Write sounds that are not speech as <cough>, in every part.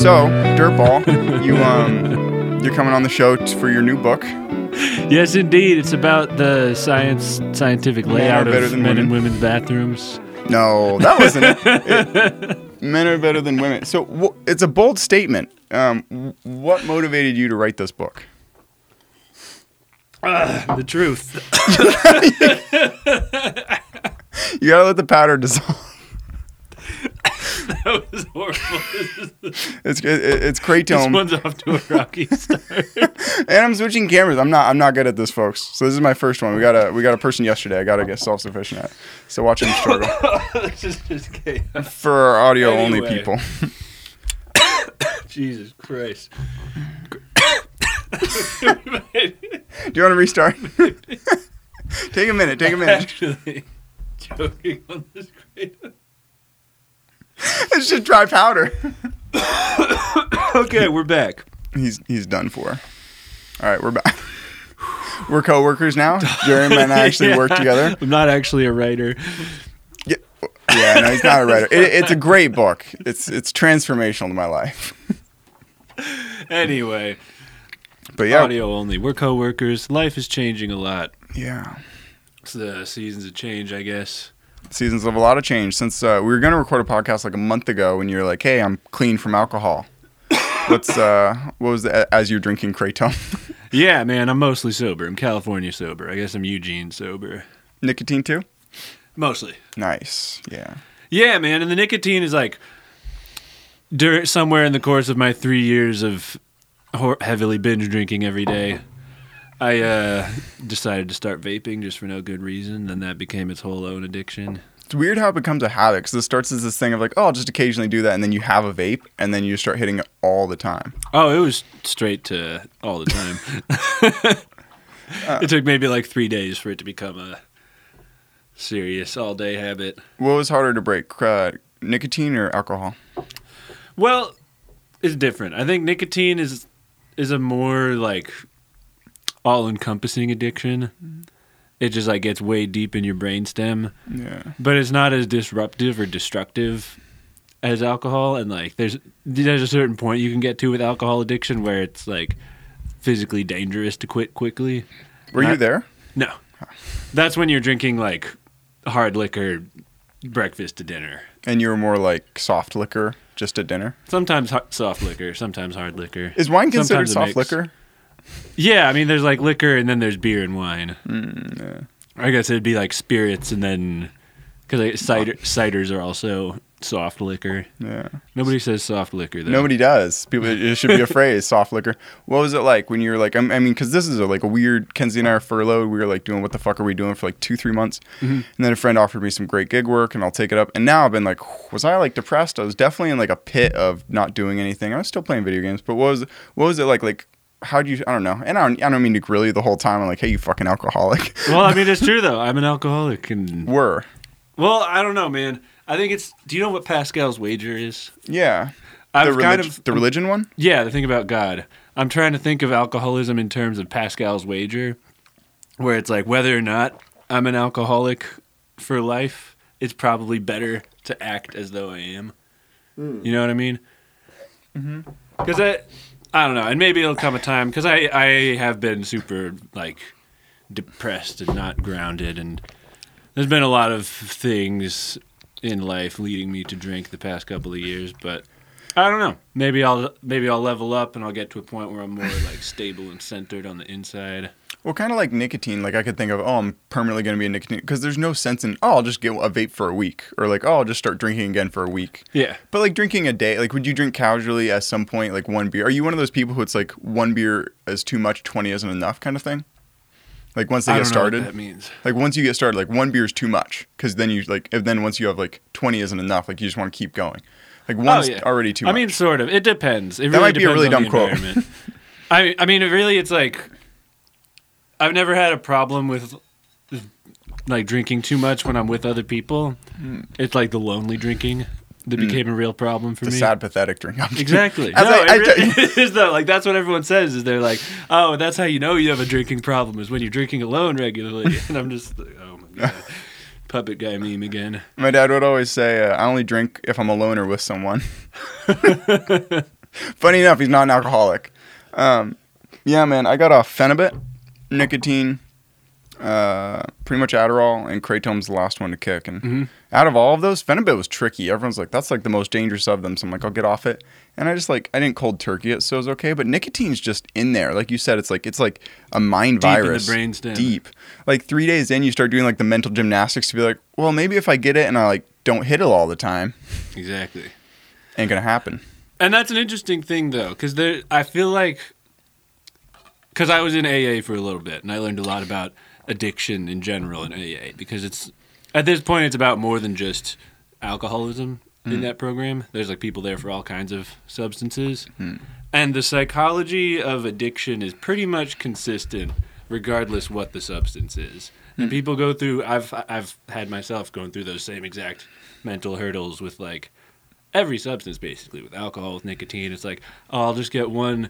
So, Dirtball, you um, you're coming on the show t- for your new book. Yes, indeed. It's about the science, scientific layout better of than men and women. women's bathrooms. No, that wasn't it. It- <laughs> Men are better than women. So wh- it's a bold statement. Um, wh- what motivated you to write this book? The truth. <laughs> You gotta let the powder dissolve. <laughs> that was horrible. <laughs> It's it, it's this one's off to a rocky <laughs> start. and I'm switching cameras. I'm not I'm not good at this, folks. So this is my first one. We got a we got a person yesterday. I gotta get self sufficient at. So watch him struggle this is just chaos. for our audio only people. <coughs> Jesus Christ. <coughs> Do you want to restart? take a minute. Take a minute. Actually, joking on this. <laughs> It's just dry powder. Okay, we're back. He's he's done for. All right, we're back. <laughs> We're coworkers now. Jeremy and I actually <laughs> work together. I'm not actually a writer. Yeah, yeah. No, he's not a writer. It, it's a great book. It's it's transformational to my life. Anyway, But yeah, audio only. We're coworkers. Life is changing a lot. yeah. It's the seasons of change, I guess. Seasons of a lot of change since uh, we were going to record a podcast like a month ago when you're like, "Hey, I'm clean from alcohol." What's uh, what was the, as you're drinking kratom? <laughs> Yeah, man, I'm mostly sober. I'm California sober. I guess I'm Eugene sober. Nicotine too. Mostly. Nice. Yeah. Yeah, man, and the nicotine is like dur- somewhere in the course of my three years of heavily binge drinking every day. I uh, decided to start vaping just for no good reason. Then that became its whole own addiction. It's weird how it becomes a habit because it starts as this thing of like, oh, I'll just occasionally do that, and then you have a vape, and then you start hitting it all the time. Oh, it was straight to all the time. <laughs> it took maybe like three days for it to become a serious all day habit. What was harder to break, uh, nicotine or alcohol? Well, it's different. I think nicotine is is a more like all encompassing addiction. Mm-hmm. It just like gets way deep in your brainstem, Yeah. but it's not as disruptive or destructive as alcohol. And like, there's there's a certain point you can get to with alcohol addiction where it's like physically dangerous to quit quickly. Were you there? No, that's when you're drinking like hard liquor, breakfast to dinner. And you were more like soft liquor just at dinner? Sometimes soft liquor, sometimes hard liquor. Is wine considered soft liquor? Yeah, I mean, there's like liquor and then there's beer and wine. Mm, I guess it'd be like spirits and then because like, cider, ciders are also soft liquor. Yeah. Nobody says soft liquor though. Nobody does. People, it should be a <laughs> phrase, soft liquor. What was it like when you were like, I'm- I mean, because this is a, like a weird, Kenzie and I are furloughed. We were like doing, what the fuck are we doing for like two, three months? Mm-hmm. And then a friend offered me some great gig work and I'll take it up. And now I've been like, was I like depressed? I was definitely in like a pit of not doing anything. I was still playing video games, but what was, what was it like? Like, how do you, I don't know. And I don't, I don't mean to grill you the whole time. I'm like, hey, you fucking alcoholic. <laughs> Well, I mean, it's true <laughs> though. I'm an alcoholic and were. well, I don't know, man. I think it's. Do you know what Pascal's wager is? Yeah. I've the, kind of the religion one? Yeah, the thing about God. I'm trying to think of alcoholism in terms of Pascal's wager, where it's like whether or not I'm an alcoholic for life, it's probably better to act as though I am. Hmm. You know what I mean? Mm-hmm. Because I, I don't know, and maybe it'll come a time because I I have been super like depressed and not grounded, and there's been a lot of things in life leading me to drink the past couple of years, but I don't know. Maybe I'll maybe I'll level up and I'll get to a point where I'm more like stable and centered on the inside. Well, kind of like nicotine. Like I could think of, oh, I'm permanently going to be a nicotine because there's no sense in, oh, I'll just get a vape for a week, or like, oh, I'll just start drinking again for a week. Yeah. But like drinking a day, like would you drink casually at some point, like one beer? Are you one of those people who it's like one beer is too much, twenty isn't enough, kind of thing? Like once they I get don't know what started, that means. like once you get started, like one beer is too much because then you like, if then once you have like twenty isn't enough, like you just want to keep going. Like oh, one's Oh, yeah. already too I much. mean, sort of. It depends. It That really might be a really dumb quote. <laughs> I I mean, it really, it's like I've never had a problem with like drinking too much when I'm with other people. It's like the lonely drinking that became a real problem for the me. sad, pathetic drink. Exactly. No, I- I it, really <laughs> is though. Like that's what everyone says. Is they're like, oh, that's how you know you have a drinking problem is when you're drinking alone regularly. <laughs> And I'm just like, oh my god, puppet guy meme again. My dad would always say, uh, "I only drink if I'm alone or with someone." <laughs> Funny enough, he's not an alcoholic. Um, yeah, man, I got off Phenibut, nicotine, uh, pretty much Adderall, and Kratom's the last one to kick. And Mm-hmm. out of all of those, Phenibut was tricky. Everyone's like, that's like the most dangerous of them. So I'm like, I'll get off it. And I just like, I didn't cold turkey it, so it was okay. But nicotine's just in there. Like you said, it's like, it's like a mind Deep in the virus. brainstem. Deep. Like three days in, you start doing like the mental gymnastics to be like, well, maybe if I get it and I like don't hit it all the time, Exactly. ain't gonna happen. And that's an interesting thing, though, because there, I feel like, because I was in AA for a little bit, and I learned a lot about addiction in general in AA. Because it's at this point, it's about more than just alcoholism in mm. that program. There's like people there for all kinds of substances, hmm. and the psychology of addiction is pretty much consistent, regardless what the substance is. And hmm. people go through. I've I've had myself going through those same exact mental hurdles with like every substance basically with alcohol with nicotine it's like oh i'll just get one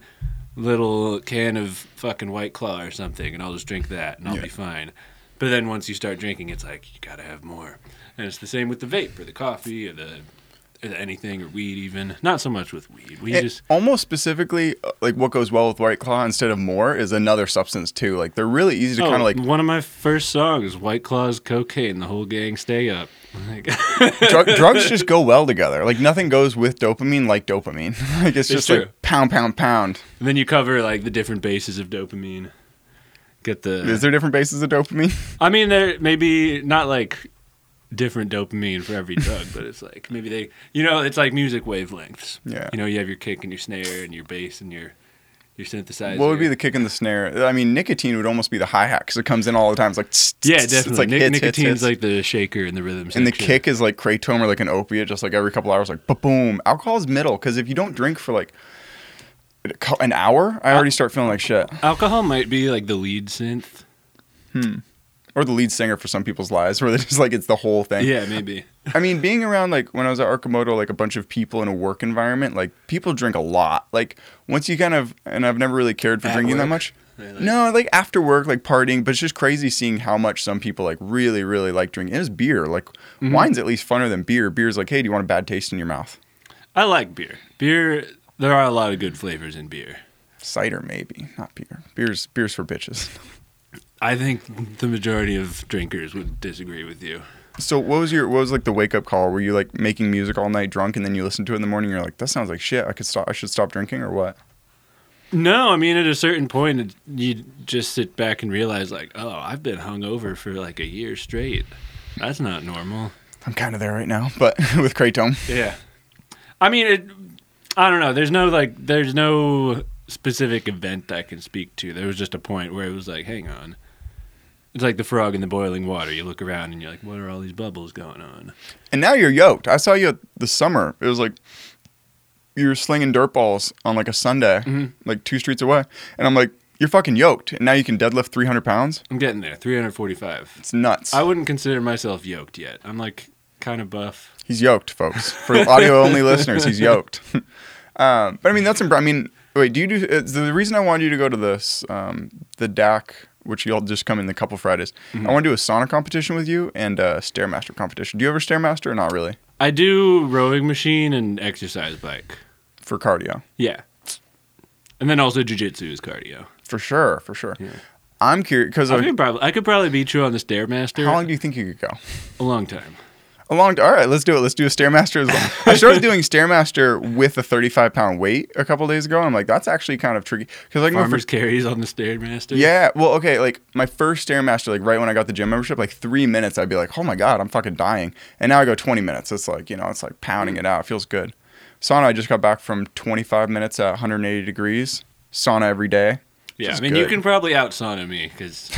little can of fucking white claw or something and i'll just drink that and i'll Yeah. be fine but then once you start drinking it's like you gotta have more and it's the same with the vape or the coffee or the, or the anything or weed even not so much with weed we It- just almost specifically, uh, like what goes well with White Claw instead of more is another substance too. Like they're really easy to oh, kind of like one of my first songs white claws cocaine the whole gang stay up <laughs> like, drug, <laughs> drugs just go well together. Like nothing goes with dopamine like dopamine. <laughs> like it's just true. like pound, pound, pound. and then you cover like the different bases of dopamine get the Is there different bases of dopamine? I mean, there maybe not like different dopamine for every drug, but it's like maybe they, you know, it's like music wavelengths. Yeah. You know, you have your kick and your snare and your bass and your your synthesizer. What would be the kick and the snare? I mean, nicotine would almost be the hi hat because it comes in all the time. It's like tss, yeah, tss. definitely. It's like Nic- hits, nicotine's hits. like the shaker and the rhythm. and the kick is like kratom or like an opiate, just like every couple hours, like boom. Alcohol is middle because if you don't drink for like an hour, I already start feeling like shit. Alcohol might be like the lead synth. Hmm. Or the lead singer for some people's lives, where they're just like it's the whole thing. Yeah, maybe. I mean, being around like when I was at Arkamoto, like a bunch of people in a work environment, like people drink a lot. Like once you kind of, and I've never really cared for At drinking that much. Really? No, like after work, like partying, but it's just crazy seeing how much some people like really, really like drinking. It is beer. Like Mm-hmm. wine's at least funner than beer. Beer's like, hey, do you want a bad taste in your mouth? I like beer. Beer. There are a lot of good flavors in beer. Cider, maybe, not beer. Beer's beer's for bitches. <laughs> I think the majority of drinkers would disagree with you. So what was your what was like the wake up call? Were you like making music all night drunk and then you listen to it in the morning? And you're like, that sounds like shit. I could stop. I should stop drinking or what? No, I mean at a certain point, it, you just sit back and realize, like, oh, I've been hungover for like a year straight. That's not normal. I'm kind of there right now, but <laughs> with kratom. Yeah, I mean, it. I don't know. There's no like, there's no specific event I can speak to. There was just a point where it was like, hang on. It's like the frog in the boiling water. You look around and you're like, what are all these bubbles going on? And now you're yoked. I saw you at the summer. It was like you were slinging dirt balls on like a Sunday, like two streets away. And I'm like, you're fucking yoked. And now you can deadlift 300 pounds. I'm getting there. 345. It's nuts. I wouldn't consider myself yoked yet. I'm like kind of buff. He's yoked, folks. For audio only <laughs> listeners, he's yoked. um, <laughs> but I mean, that's. Imp- I mean, wait. Do you do uh, the reason I wanted you to go to this um, the DAC, which you'll just come in a couple Fridays? I mm-hmm. want to do a sauna competition with you and a stairmaster competition. Do you ever stairmaster or not really I do rowing machine and exercise bike. for cardio? Yeah. And then also jujitsu is cardio. For sure, for sure. Yeah. I'm curious because I could probably I could probably beat you on the stairmaster. how long do you think you could go? A long time. A long. All right, let's do it. Let's do a stairmaster as well. I started <laughs> doing stairmaster with a 35 pound weight a couple days ago, and I'm like, that's actually kind of tricky because like my Farmers first, carries on the stairmaster. yeah, well, okay, like my first stairmaster, like right when I got the gym membership, like three minutes, I'd be like, oh my god, I'm fucking dying, and now I go 20 minutes. It's like you know, it's like pounding it out. It feels good. Sauna, I just got back from 25 minutes at 180 degrees. Sauna every day. Yeah. I mean, you can probably out sauna me because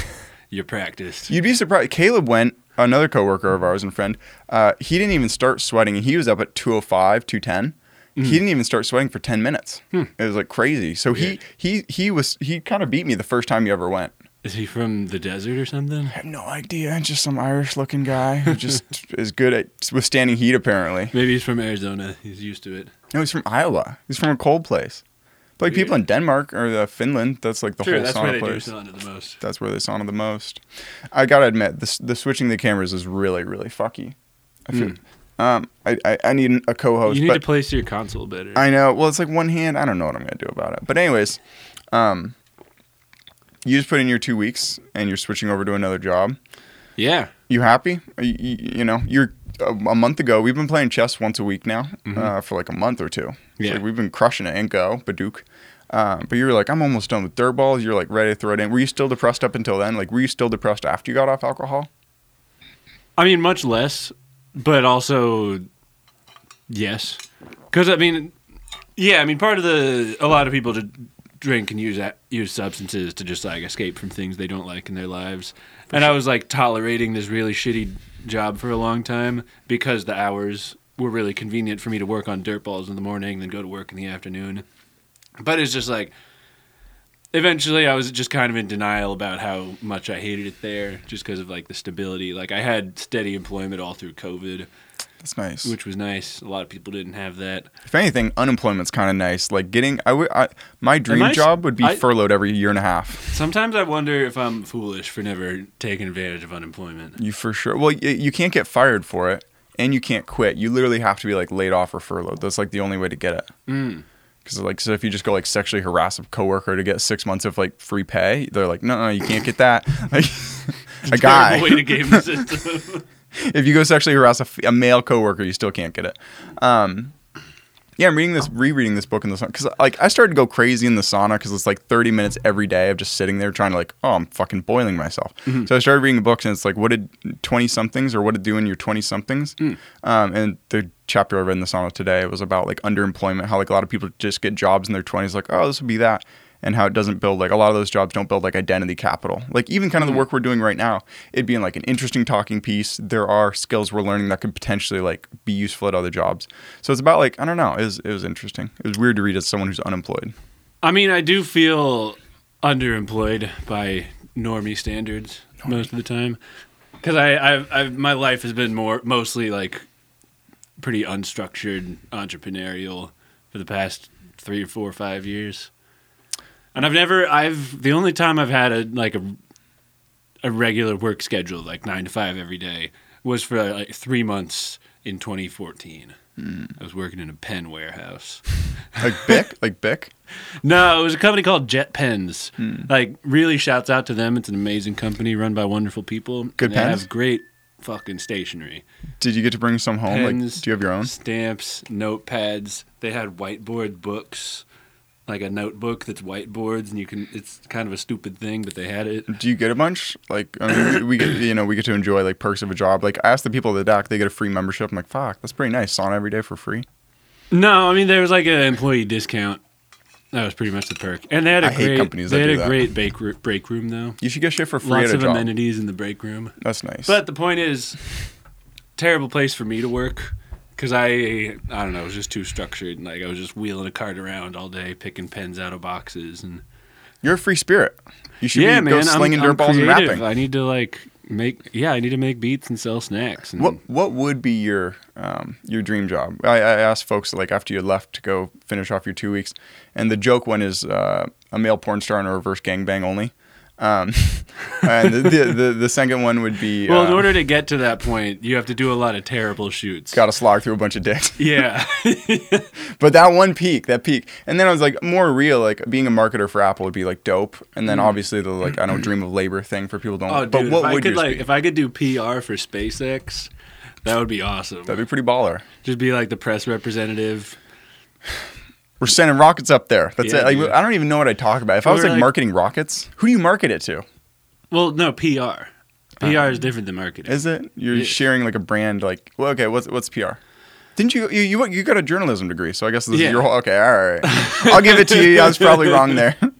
you're practiced. You'd be surprised. Caleb went, another coworker of ours and friend. Uh, he didn't even start sweating, and he was up at 205, 210. He didn't even start sweating for 10 minutes. It was like crazy. So he he he was he kind of beat me the first time you ever went. Is he from the desert or something? I have no idea. Just some Irish looking guy who just <laughs> is good at withstanding heat. Apparently, Maybe he's from Arizona. He's used to it. no, he's from Iowa. He's from a cold place. Like people in Denmark or uh, Finland, that's like the Sure, whole that's sauna where they place. do sauna the most. That's where they sauna the most. I gotta admit, the the switching the cameras is really really fucky. I feel. Mm. Um, I, I, I need a co-host, You need to place your console better. I know. Well, it's like one hand. I don't know what I'm gonna do about it. But anyways, um, you just put in your two weeks and you're switching over to another job. yeah. You happy? You, you, you know, you're a, a month ago. We've been playing chess once a week now uh, for like a month or two. It's Mm-hmm. Yeah. like we've been crushing it and go Baduk. Uh, but you were like, I'm almost done with dirt balls. You're like ready to throw it in. Were you still depressed up until then? Like, were you still depressed after you got off alcohol? I mean, much less, but also, yes. Because, I mean, yeah, I mean, part of the, a lot of people to drink and use use substances to just like escape from things they don't like in their lives. and I was like tolerating this really shitty job for a long time because the hours were really convenient for me to work on dirt balls in the morning, then go to work in the afternoon. But it's just like, eventually I was just kind of in denial about how much I hated it there just because of like the stability. Like I had steady employment all through COVID, That's nice. which was nice. A lot of people didn't have that. if anything, unemployment's kind of nice. Like getting, I would, I, my dream I job would be I- furloughed every year and a half. Sometimes I wonder if I'm foolish for never taking advantage of unemployment. You for sure. Well, y- you can't get fired for it, and you can't quit. You literally have to be like laid off or furloughed. That's like the only way to get it. Mm. Because like, so if you just go like sexually harass a coworker to get six months of like free pay, they're like, no, no, you can't get that. <laughs> Like, a guy. Way to game system. <laughs> if you go sexually harass a male coworker, you still can't get it. Um, yeah, I'm reading this, rereading this book in the sauna because like I started to go crazy in the sauna because it's like 30 minutes every day of just sitting there trying to like, oh, I'm fucking boiling myself. So I started reading the books and it's like, what did 20 somethings or what did do in your 20 somethings? Um, and the chapter I read in the sauna today was about like underemployment, how like a lot of people just get jobs in their 20s, like, oh, this would be that. And how it doesn't build like a lot of those jobs don't build like identity capital. Like even kind of the mm-hmm. work we're doing right now, it'd be in like an interesting talking piece. There are skills we're learning that could potentially like be useful at other jobs. So it's about like I don't know. It was, it was interesting. It was weird to read as someone who's unemployed. I mean, I do feel underemployed by normie standards most of the time because I, I've, I've my life has been more mostly like pretty unstructured entrepreneurial for the past three or four or five years, and I've never I've the only time I've had a like a a regular work schedule like nine to five every day was for like three months in 2014. I was working in a pen warehouse. Like Bic, <laughs> like Bic. No, it was a company called Jet Pens. Hmm. Like, really shouts out to them. It's an amazing company run by wonderful people. Good pens? have great fucking stationery. Did you get to bring some home? like, do you have your own? Stamps, notepads. They had whiteboard books, like a notebook that's whiteboards, and you can. It's kind of a stupid thing, but they had it. Do you get a bunch? Like, I mean, we get, <coughs> you know, we get to enjoy like perks of a job. Like, I asked the people at the dock, they get a free membership. I'm like, fuck, that's pretty nice. Sauna every day for free. No, I mean there was like an employee discount. That was pretty much the perk, and they had a I great. companies they that had a that. great break r- break room though. You should get shit for free Lots of job. amenities in the break room. That's nice. But the point is, terrible place for me to work because I I don't know, it was just too structured. and Like I was just wheeling a cart around all day, picking pens out of boxes, and You're a free spirit. You should yeah, be man, go slinging I'm, dirt I'm balls and rapping. I need to like make yeah, I need to make beats and sell snacks. And What what would be your um, your dream job? I, I asked folks like after you left to go finish off your two weeks, and the joke one is uh, a male porn star and a reverse gangbang only. Um, <laughs> and the, the, the second one would be well, uh, in order to get to that point, you have to do a lot of terrible shoots. got to slog through a bunch of dicks. Yeah, <laughs> <laughs> But that one peak, that peak, and then I was like more real. Like being a marketer for Apple would be like dope, and then obviously the like I don't know, dream of labor thing for people don't. Oh, but dude, what if I would could like be? if I could do PR for SpaceX, that would be awesome. That'd be pretty baller. Just be like the press representative. <sighs> We're sending rockets up there. That's Yeah, it. Like. I don't even know what I talk about. If I was like, like- marketing rockets, who do you market it to? Well, no PR. PR uh, is different than marketing. Is it you're Yeah. sharing like a brand? Like, well, okay, what's what's PR? Didn't you you you, you got a journalism degree? So I guess this Yeah. is your whole. Okay, all right. <laughs> I'll give it to you. I was probably wrong there. <laughs>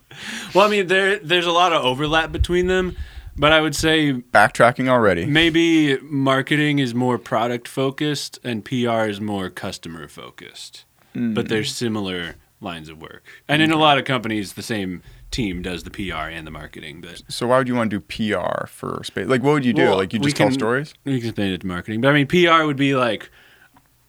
Well, I mean, there there's a lot of overlap between them, but I would say Backtracking already. maybe marketing is more product focused and PR is more customer focused. But they're mm. similar lines of work. And in a lot of companies, the same team does the PR and the marketing. But So why would you want to do PR for space? Like, what would you do? Well, like, you just tell can- stories? we can explain it to marketing. But I mean, PR would be like.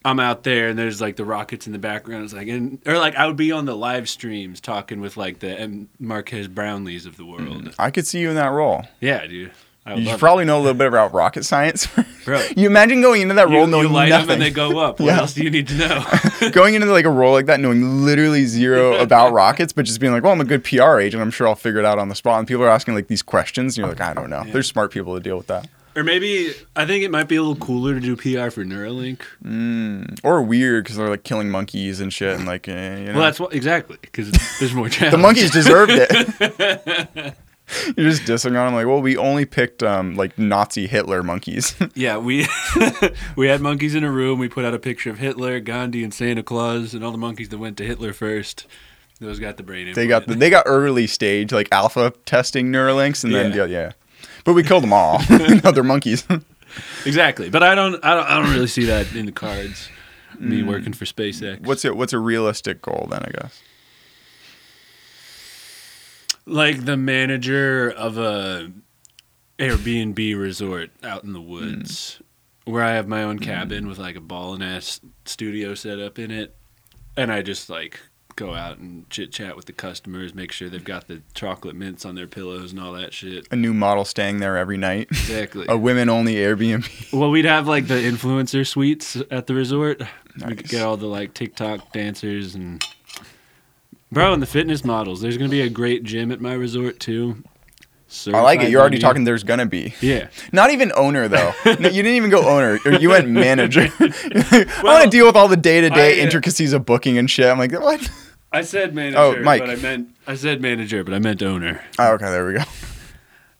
I'm out there and there's like the rockets in the background. It's like, and, or like I would be on the live streams talking with like the M- Marques Brownlees of the world. Mm. I could see you in that role. Yeah, dude. You probably know a little bit about rocket science. <laughs> Bro. you imagine going into that role You, knowing you light nothing. them and they go up. What Yeah. else do you need to know? <laughs> going into like a role like that, knowing literally zero about <laughs> rockets, but just being like, well, I'm a good PR agent. I'm sure I'll figure it out on the spot. And people are asking like these questions, and you're like, I don't know. There's smart people to deal with that. or maybe I think it might be a little cooler to do PR for Neuralink. Or weird because they're like killing monkeys and shit, and like, eh, you know. Well, that's what exactly because there's more the monkeys deserved it. <laughs> You're just dissing on them like, well, we only picked um, like Nazi Hitler monkeys. <laughs> Yeah, we <laughs> we had monkeys in a room. We put out a picture of Hitler, Gandhi, and Santa Claus, and all the monkeys that went to Hitler first. Those got the brain. they got the, they got early stage like alpha testing Neuralinks, and then Yeah. yeah. But we killed them all. no, they're monkeys. exactly. But I don't, I don't, I don't really see that in the cards. Me working for SpaceX. what's it? What's a realistic goal then? I guess. Like the manager of a Airbnb resort out in the hmm. woods, where I have my own cabin hmm. with like a ball and ass studio set up in it, and I just like go out and chit chat with the customers, make sure they've got the chocolate mints on their pillows and all that shit. A new model staying there every night. Exactly. <laughs> a women only Airbnb. Well, we'd have like the influencer suites at the resort. We could get all the like TikTok dancers and bro and the fitness models. There's gonna be a great gym at my resort too. I like it. You're already by me. talking. There's gonna be. Yeah. Not even owner though. <laughs> no, you didn't even go owner. You went manager. <laughs> I want to deal with all the day to day intricacies of booking and shit. I'm like, what? I said manager, Oh, Mike. but I meant I said manager, but I meant owner. Oh, okay, there we go.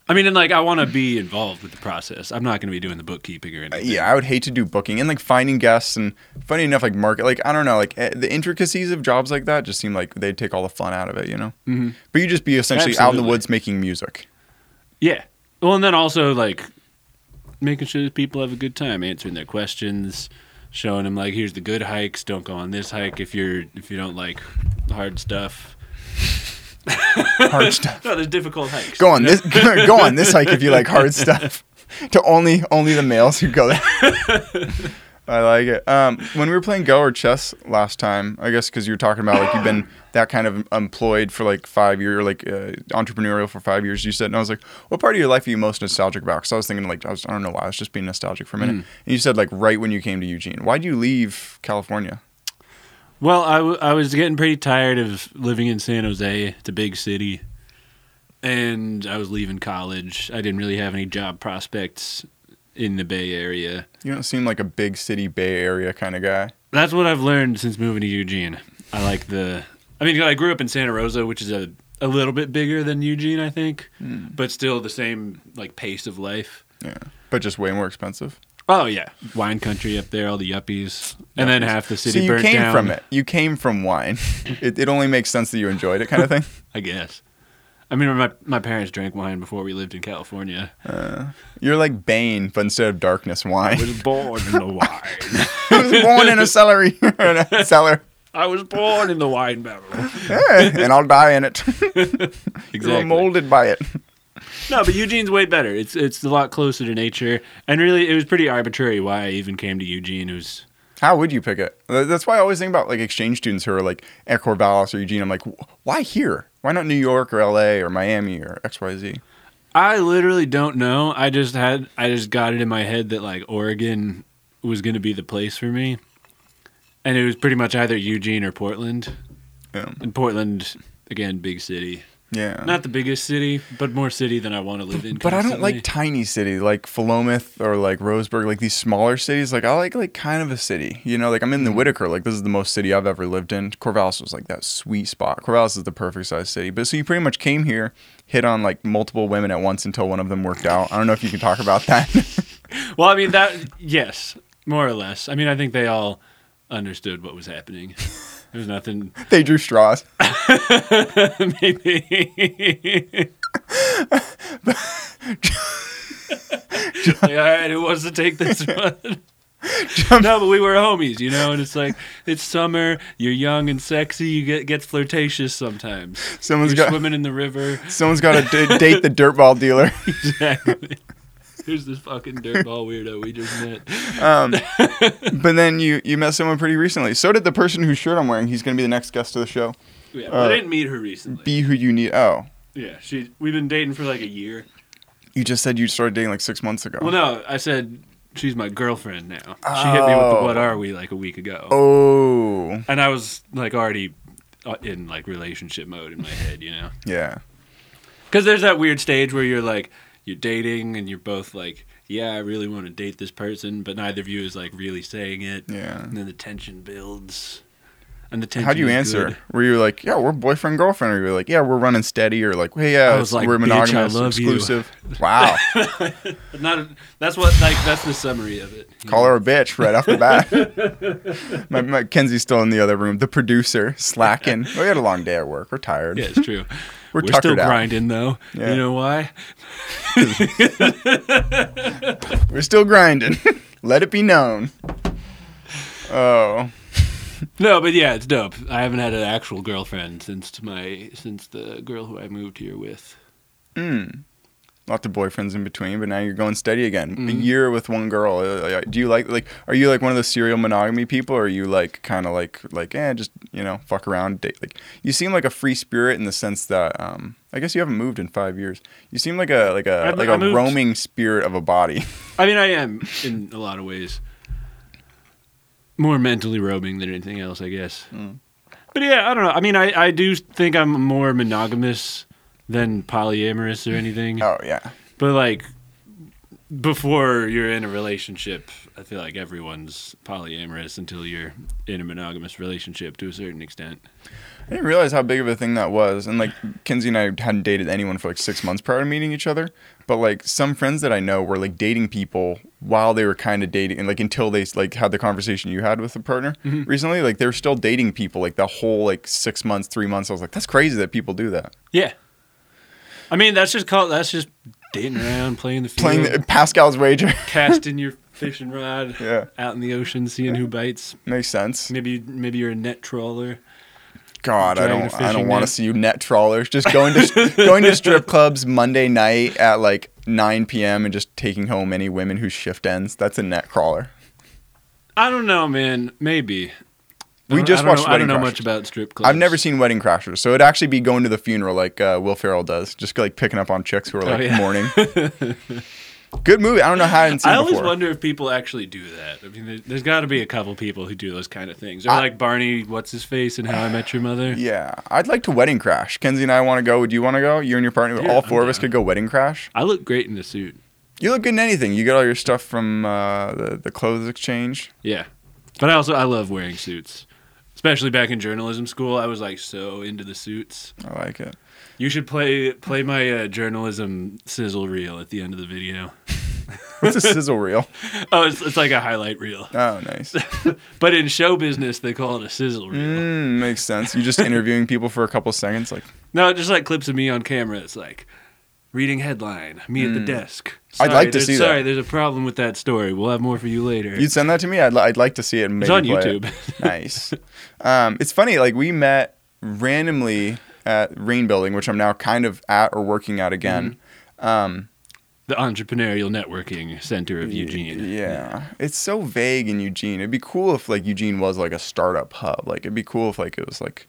I mean, and like I want to be involved with the process. I'm not going to be doing the bookkeeping or anything. Yeah, I would hate to do booking and like finding guests and funny enough, like market, like I don't know, like eh, the intricacies of jobs like that just seem like they'd take all the fun out of it, you know. Mm-hmm. But you just be essentially out in the woods making music. Yeah. Well, and then also like making sure that people have a good time, answering their questions, showing them like here's the good hikes. Don't go on this hike if you're if you don't like hard stuff. Hard <laughs> stuff. No, there's difficult hikes. Go on this. <laughs> <laughs> go on this hike if you like hard stuff. to only only the males who go there. I like it. Um, when we were playing Go or chess last time, I guess because you were talking about like you've been <gasps> that kind of employed for like five years, like uh, entrepreneurial for five years. You said, and I was like, what part of your life are you most nostalgic about? Because I was thinking like I was, I don't know why I was just being nostalgic for a minute. And you said like right when you came to Eugene. Why'd you leave California? Well, I, w- I was getting pretty tired of living in San Jose. It's a big city. And I was leaving college. I didn't really have any job prospects in the Bay Area. You don't seem like a big city Bay Area kind of guy. That's what I've learned since moving to Eugene. I like the. I mean, I grew up in Santa Rosa, which is a, a little bit bigger than Eugene, I think, hmm. but still the same like pace of life. Yeah, but just way more expensive. Oh yeah, wine country up there, all the yuppies, and then half the city so you burnt came down. from it. You came from wine. <laughs> it, it only makes sense that you enjoyed it, kind of thing. <laughs> I guess. I mean, my my parents drank wine before we lived in California. You're like Bane, but instead of darkness, wine. I was born in the <laughs> wine. I was born in a celery in a cellar, I was born in the wine barrel. Eh, and I'll die in it. exactly. You're Exactly. molded by it. No, but Eugene's way better. It's it's a lot closer to nature, and really, it was pretty arbitrary why I even came to Eugene. It was How would you pick it? That's why I always think about like exchange students who are like at Corvallis or Eugene. I'm like, why here? Why not New York or LA or Miami or X Y Z? I literally don't know. I just had I just got it in my head that like Oregon was going to be the place for me. And it was pretty much either Eugene or Portland. Yeah. And Portland again big city. Yeah. Not the biggest city, but more city than I want to live in. but I don't like tiny cities like Philomath or like Roseburg, like these smaller cities. Like I like like kind of a city, you know. Like I'm in the mm-hmm. Whiteaker. Like this is the most city I've ever lived in. Corvallis was like that sweet spot. Corvallis is the perfect size city. But so you pretty much came here, hit on like multiple women at once until one of them worked out. I don't know if you can talk about that. <laughs> Well, I mean that yes, more or less. I mean, I think they all understood what was happening. There's nothing <laughs> they drew straws. <laughs> maybe. <laughs> Like, all right, who wants to take this one? no, but we were homies, you know, and it's like it's summer. You're young and sexy. You get gets flirtatious sometimes. Someone's You're got swimming in the river. someone's got to d- date the dirtball dealer. Exactly. <laughs> Here's this fucking dirtball weirdo we just met. <laughs> but then you you met someone pretty recently. So did the person whose shirt I'm wearing. He's going to be the next guest of the show. Yeah, Uh, I didn't meet her recently. Be who you need. Oh, Yeah, she. We've been dating for like a year. You just said you started dating like six months ago. Well, no, I said she's my girlfriend now. She hit me with the Oh. "What are we?" like a week ago, Oh, and I was like already uh, in like relationship mode in my head, you know. yeah. Because there's that weird stage where you're like, you're dating and you're both like, yeah, I really want to date this person, but neither of you is like really saying it. Yeah. And then the tension builds. And the tension How do you answer? good. Were you like, yeah, we're boyfriend girlfriend, or you were like, yeah, we're running steady, or like, hey, yeah, I was like, we're "Bitch, I monogamous, love you." exclusive. Wow, But <laughs> Not that's what like that's the summary of it. call know? her a bitch right off the bat. my, my Kenzie's still in the other room. The producer slacking. we had a long day at work. We're tired. Yeah, it's true. We're We're, still out. grinding though. Yeah. You know why? <laughs> We're still grinding. <laughs> Let it be known. Oh, No, but yeah, it's dope. I haven't had an actual girlfriend since my since the girl who I moved here with. mm. Lots of boyfriends in between, but now you're going steady again. A Mhm. year with one girl. Uh, Do you like like? Are you like one of those serial monogamy people, or are you like kind of like like eh, just you know fuck around date? Like you seem like a free spirit in the sense that um, I guess you haven't moved in five years. You seem like a like a I've- like I a moved- roaming spirit of a body. <laughs> I mean, I am in a lot of ways more mentally roaming than anything else, I guess. Mm. But yeah, I don't know. I mean, I, I do think I'm more monogamous than polyamorous or anything. oh yeah, But like before you're in a relationship, I feel like everyone's polyamorous until you're in a monogamous relationship to a certain extent. I didn't realize how big of a thing that was. And like Kenzie and I hadn't dated anyone for like six months prior to meeting each other. But like some friends that I know were like dating people while they were kind of dating, and like until they like had the conversation you had with a partner Mhm. recently. Like they were still dating people like the whole like six months, three months. I was like, that's crazy that people do that. Yeah. I mean, that's just called that's just dating around, playing the field, Playing the, Pascal's wager. <laughs> casting your fishing rod <laughs> yeah, out in the ocean, seeing who bites. makes sense. Maybe maybe you're a net trawler. God, I don't, I don't want to see you net trawlers. Just going to <laughs> going to strip clubs Monday night at like 9 p.m. and just taking home any women whose shift ends. That's a net crawler. I don't know, man. Maybe. We just watched know, I don't know Crashers. much about strip clubs. I've never seen Wedding Crashers, so it'd actually be going to the funeral like uh, Will Ferrell does, just like picking up on chicks who are Oh, like yeah. mourning. <laughs> Good movie. I don't know how I hadn't seen I always before. wonder if people actually do that. I mean, there, there's got to be a couple people who do those kind of things. Or I- like Barney, what's his face, and How I Met Your Mother. <sighs> Yeah, I'd like to wedding crash. Kenzie and I want to go. Would you want to go? You and your partner, Yeah, all I'm four of us down. could go wedding crash. I look great in the suit. You look good in anything. You get all your stuff from uh, the the clothes exchange. Yeah, but I also I love wearing suits, especially back in journalism school. I was like so into the suits. I like it. You should play play my uh, journalism sizzle reel at the end of the video. <laughs> What's a sizzle reel? <laughs> Oh, it's, it's like a highlight reel, Oh, nice. <laughs> but in show business they call it a sizzle reel. Mm, makes sense. You're just interviewing people for a couple seconds, like No, just like clips of me on camera. It's like reading headline, me at the desk. Mm. I'd like to see that. Sorry, there's a problem with that story. We'll have more for you later. you'd send that to me. I'd, li- I'd like to see it. And it's on play it. YouTube. nice. Um, it's funny. Like we met randomly at Rain Building, which I'm now kind of at or working at again. Mm-hmm. Um, the Entrepreneurial Networking Center of Eugene. Yeah, it's so vague in Eugene. It'd be cool if like Eugene was like a startup hub. Like it'd be cool if like it was like.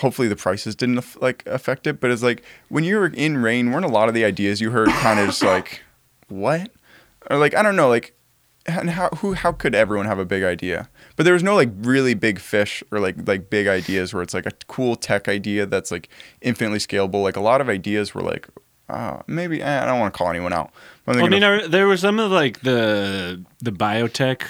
Hopefully the prices didn't like affect it, but it's like when you were in Rain, weren't a lot of the ideas you heard kind of just <laughs> like, what, or like I don't know, like, and how who how could everyone have a big idea? But there was no like really big fish or like like big ideas where it's like a cool tech idea that's like infinitely scalable. Like a lot of ideas were like, uh, maybe eh, I don't want to call anyone out. Well, I mean, of- are, there were some of like the the biotech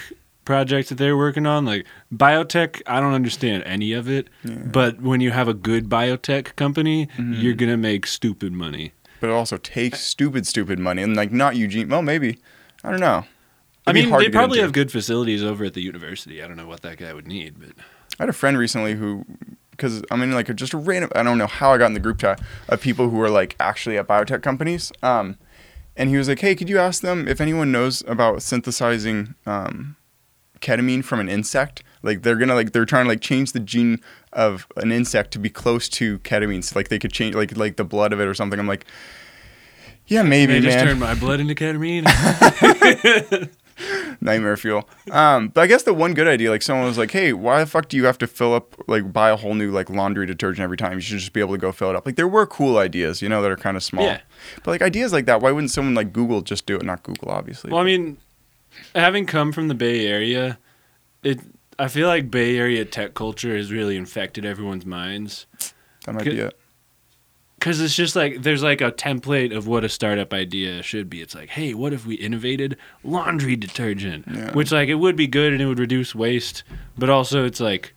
projects that they're working on. Like biotech, I don't understand any of it. But when you have a good biotech company, Mm-hmm. you're gonna make stupid money. but it also takes stupid, stupid money. And like not Eugene. Well, maybe I don't know. I mean, they probably have good facilities over at the university. I don't know what that guy would need, but I had a friend recently who, because I'm in like a, just a random. I don't know how I got in the group chat of people who are like actually at biotech companies. Um, and he was like, "Hey, could you ask them if anyone knows about synthesizing um, ketamine from an insect? Like they're gonna like they're trying to like change the gene of an insect to be close to ketamine, so like they could change like like the blood of it or something." I'm like, "Yeah, maybe, they just man." turned my blood into ketamine. <laughs> <laughs> <laughs> <laughs> Nightmare fuel. Um, but I guess the one good idea, like someone was like, "Hey, why the fuck do you have to fill up like buy a whole new like laundry detergent every time? You should just be able to go fill it up." Like there were cool ideas, you know, that are kind of small. Yeah. But like ideas like that, why wouldn't someone like Google just do it? Not Google, obviously. Well, I mean, having come from the Bay Area, it I feel like Bay Area tech culture has really infected everyone's minds that might be it. Because it's just like there's like a template of what a startup idea should be. It's like, hey, what if we innovated laundry detergent, Yeah. which like it would be good and it would reduce waste, but also it's like.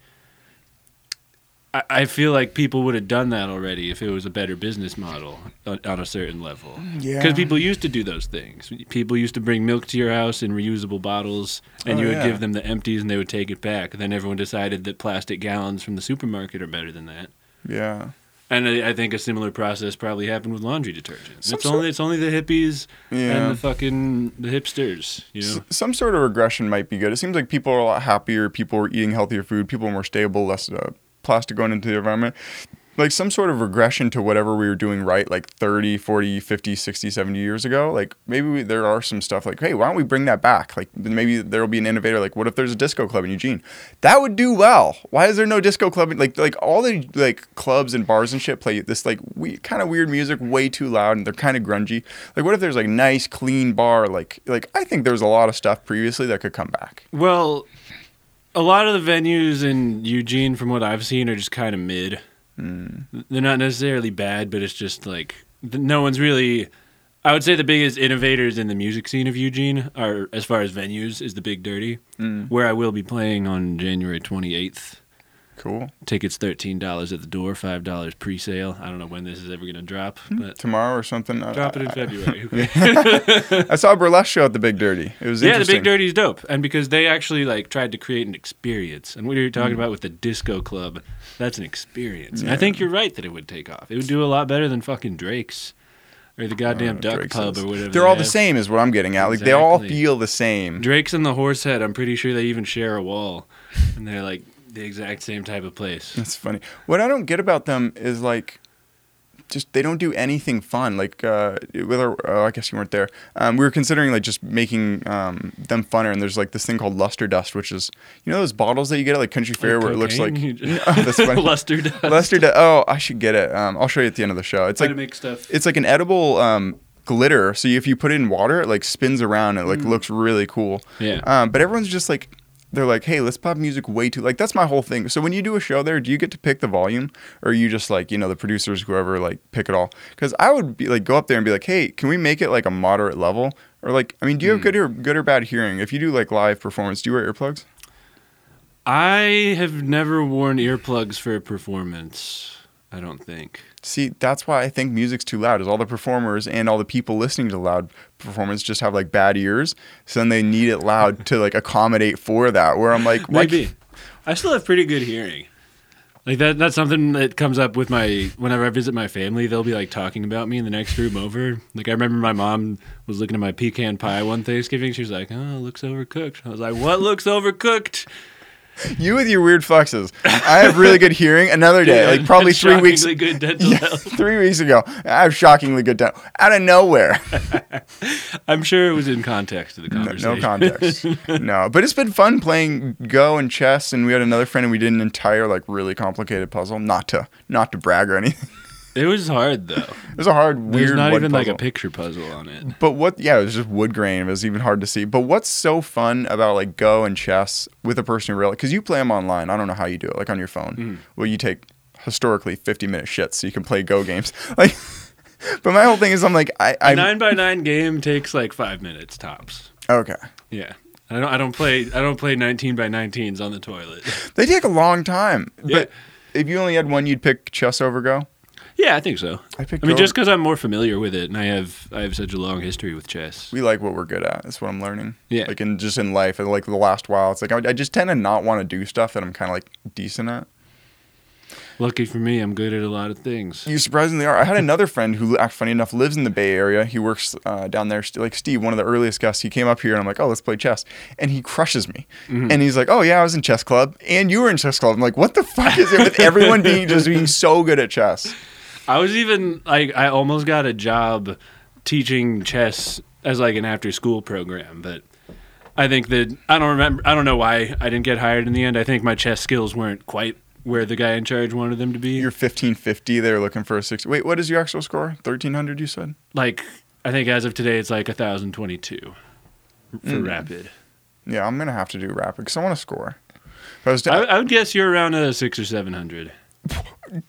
I- I feel like people would have done that already if it was a better business model on, on a certain level. Yeah. Because people used to do those things. People used to bring milk to your house in reusable bottles, and Oh, you would yeah. give them the empties, and they would take it back. Then everyone decided that plastic gallons from the supermarket are better than that. Yeah. And I, I think a similar process probably happened with laundry detergent. Some it's sort- only it's only the hippies Yeah. and the fucking the hipsters, you know. S- some sort of regression might be good. It seems like people are a lot happier. People are eating healthier food. People are more stable. Less uh, plastic going into the environment. Like some sort of regression to whatever we were doing right, like 30, 40, 50, 60, 70 years ago. Like maybe we, there are some stuff like, hey, why don't we bring that back? Like maybe there will be an innovator. Like, what if there's a disco club in Eugene? That would do well. Why is there no disco club? in- Like, like all the like clubs and bars and shit play this like we kind of weird music, way too loud, and they're kind of grungy. Like, what if there's like nice, clean bar? Like, like I think there's a lot of stuff previously that could come back. Well, a lot of the venues in Eugene, from what I've seen, are just kind of mid. Hmm. They're not necessarily bad, but it's just like no one's really. I would say the biggest innovators in the music scene of Eugene are, as far as venues, is the Big Dirty, Hmm. where I will be playing on January 28th. Cool. Tickets thirteen dollars at the door, five dollars pre-sale. I don't know when this is ever gonna drop, but Tomorrow or something. Uh, drop it in I- February. <laughs> I saw a burlesque show at the Big Dirty. It was yeah, the. Big Dirty's dope, and because they actually like tried to create an experience, and what you're Hmm. talking about with the disco club, that's an experience. And I think you're right that it would take off. It would do a lot better than fucking Drake's or the goddamn Uh, Duck Drake's Pub or whatever. They're they all the same, is what I'm getting at. Like they all feel the same. Drake's and the Horsehead. I'm pretty sure they even share a wall, and they're like the exact same type of place. That's funny. What I don't get about them is like, just they don't do anything fun. Like, uh, with our, oh, I guess you weren't there. Um, we were considering like just making um, them funner. And there's like this thing called luster dust, which is you know those bottles that you get at like country fair where it looks like <laughs> Cocaine? <laughs> No, that's funny. luster dust. luster dust. Oh, I should get it. Um, I'll show you at the end of the show. It's Try like to make stuff. it's like an edible um, glitter. So if you put it in water, it like spins around. And, it like looks really cool. Yeah. Um, but everyone's just like, they're like, hey, let's pop music way too. Like that's my whole thing. So when you do a show there, do you get to pick the volume, or are you just like, you know, the producers, whoever, like pick it all? Because I would be like, go up there and be like, hey, can we make it like a moderate level? Or like, I mean, do you have hmm. good or good or bad hearing? If you do like live performance, do you wear earplugs? I have never worn earplugs for a performance. I don't think. See, that's why I think music's too loud. Is all the performers and all the people listening to loud performance just have like bad ears, so then they need it loud to like accommodate for that. Where I'm like, why Maybe. I still have pretty good hearing. Like that that's something that comes up with my whenever I visit my family, they'll be like talking about me in the next room over. Like I remember my mom was looking at my pecan pie one Thanksgiving. She was like, "Oh, it looks overcooked." I was like, "What looks overcooked?" <laughs> You with your weird flexes. I have really good hearing. Another day, Yeah, like probably three weeks. good <laughs> dental Yeah, health. <laughs> three weeks ago, I have shockingly good dental out of nowhere. I'm sure it was in context to the No, conversation. no context. no, but it's been fun playing Go and chess, and we had another friend, and we did an entire like really complicated puzzle. Not to not to brag or anything. It was hard though. It was a hard, weird. There's not even like a picture puzzle on it. But what? Yeah, it was just wood grain. It was even hard to see. But what's so fun about like Go and chess with a person who really? Because you play them online. I don't know how you do it, like on your phone. Mm-hmm. Well, you take historically 50 minute shits so you can play Go games. <laughs> Like, but my whole thing is, I'm like, I, A I nine by nine game takes like five minutes tops. okay. Yeah. I don't I don't play I don't play nineteen by nineteens on the toilet. They take a long time. Yeah. But if you only had one, you'd pick chess over Go. Yeah, I think so. I picked. I mean, just because I'm more familiar with it, and I have I have such a long history with chess. we like what we're good at. That's what I'm learning. Yeah. Like in just in life, and like the last while, it's like I, I just tend to not want to do stuff that I'm kind of like decent at. Lucky for me, I'm good at a lot of things. You surprisingly are. I had another friend who, funny enough, lives in the Bay Area. He works uh, down there. Like Steve, one of the earliest guests, he came up here and I'm like, oh, let's play chess. And he crushes me. Mm-hmm. And he's like, oh, yeah, I was in chess club. And you were in chess club. I'm like, what the fuck is it with everyone being just being so good at chess? I was even like I almost got a job teaching chess as like an after school program, but I think that I don't remember. I don't know why I didn't get hired in the end. I think my chess skills weren't quite where the guy in charge wanted them to be. You're 1550. They're looking for a six. Wait, what is your actual score? 1300. You said. like I think as of today, it's like thousand twenty-two for Mm. rapid. Yeah, I'm gonna have to do rapid because I want to score. If I was to, I, I would guess you're around a six or seven hundred.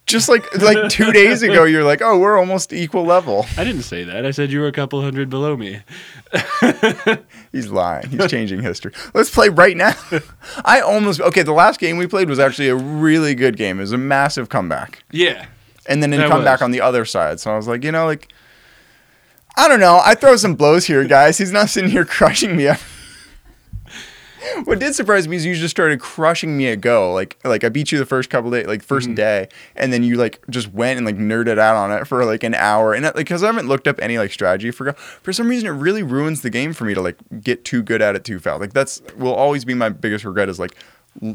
Just like like two days ago, you're like, oh, we're almost equal level. I didn't say that. I said you were a couple hundred below me. <laughs> He's lying. He's changing history. Let's play right now. <laughs> I almost okay. The last game we played was actually a really good game. It was a massive comeback, Yeah. and then a That comeback was. on the other side. So I was like, you know, like I don't know. I throw some blows here, guys. He's not sitting here <laughs> crushing me. <laughs> what did surprise me is you just started crushing me at go. Like like I beat you the first couple days, like 1st mm-hmm. day, and then you like just went and like nerded out on it for like an hour. And uh, like, because I haven't looked up any like strategy for go, for some reason it really ruins the game for me to like get too good at it too fast. Like that's will always be my biggest regret is like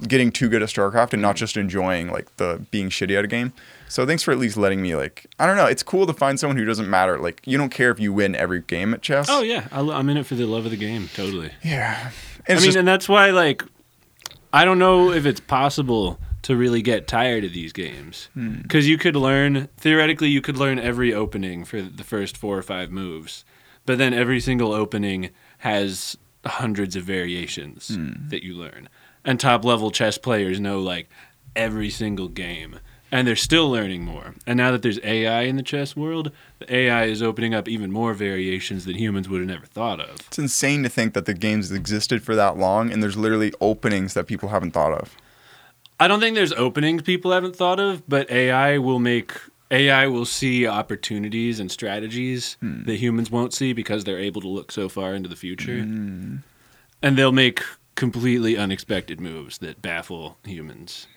getting too good at StarCraft and not mm. just enjoying like the being shitty at a game. So thanks for at least letting me like I don't know. It's cool to find someone who doesn't matter. Like you don't care if you win every game at chess. Oh yeah, I, I'm in it for the love of the game. Totally. yeah. I mean, just- and that's why like I don't know if it's possible to really get tired of these games Hmm. because you could learn theoretically you could learn every opening for the first four or five moves, but then every single opening has hundreds of variations Hmm. that you learn, and top level chess players know like every single game. And they're still learning more. And now that there's AI in the chess world, the AI is opening up even more variations that humans would have never thought of. It's insane to think that the games existed for that long and there's literally openings that people haven't thought of. I don't think there's openings people haven't thought of, but AI will make AI will see opportunities and strategies hmm. that humans won't see because they're able to look so far into the future. Hmm. And they'll make completely unexpected moves that baffle humans.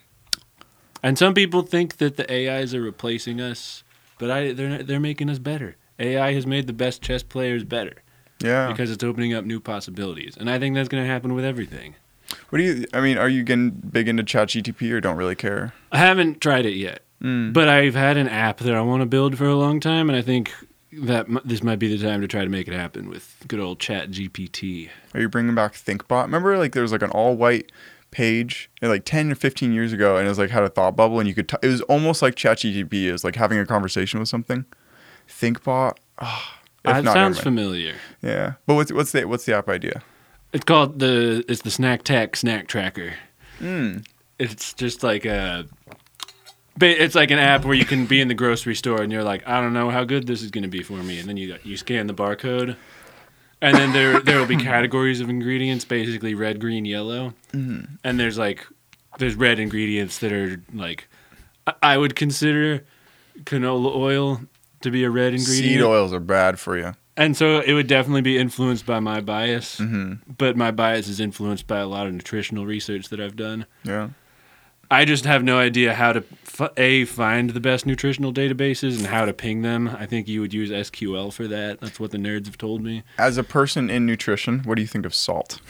And some people think that the AIs are replacing us, but I they're they're making us better. AI has made the best chess players better Yeah. because it's opening up new possibilities. And I think that's going to happen with everything. what do you I mean, are you getting big into ChatGTP or don't really care? I haven't tried it yet. Mm. But I've had an app that I want to build for a long time, and I think that m- this might be the time to try to make it happen with good old Chat GPT. Are you bringing back ThinkBot? Remember like there was like an all white page like 10 or 15 years ago and it was like had a thought bubble and you could t- it was almost like ChatGTP is like having a conversation with something. ThinkBot. If That not, sounds familiar. Yeah. But what's what's the what's the app idea? It's called the it's the Snack Tech Snack Tracker. Mm. It's just like a it's like an app where you can be in the grocery store and you're like, I don't know how good this is going to be for me, and then you you scan the barcode, and then there there will be categories of ingredients, basically red, green, yellow, Mm-hmm. and there's like there's red ingredients that are like I- would consider canola oil to be a red ingredient, Seed oils are bad for you. and so it would definitely be influenced by my bias, hmm but my bias is influenced by a lot of nutritional research that I've done. Yeah. I just have no idea how to f- a find the best nutritional databases and how to ping them. I think you would use SQL for that. That's what the nerds have told me. As a person in nutrition, what do you think of salt?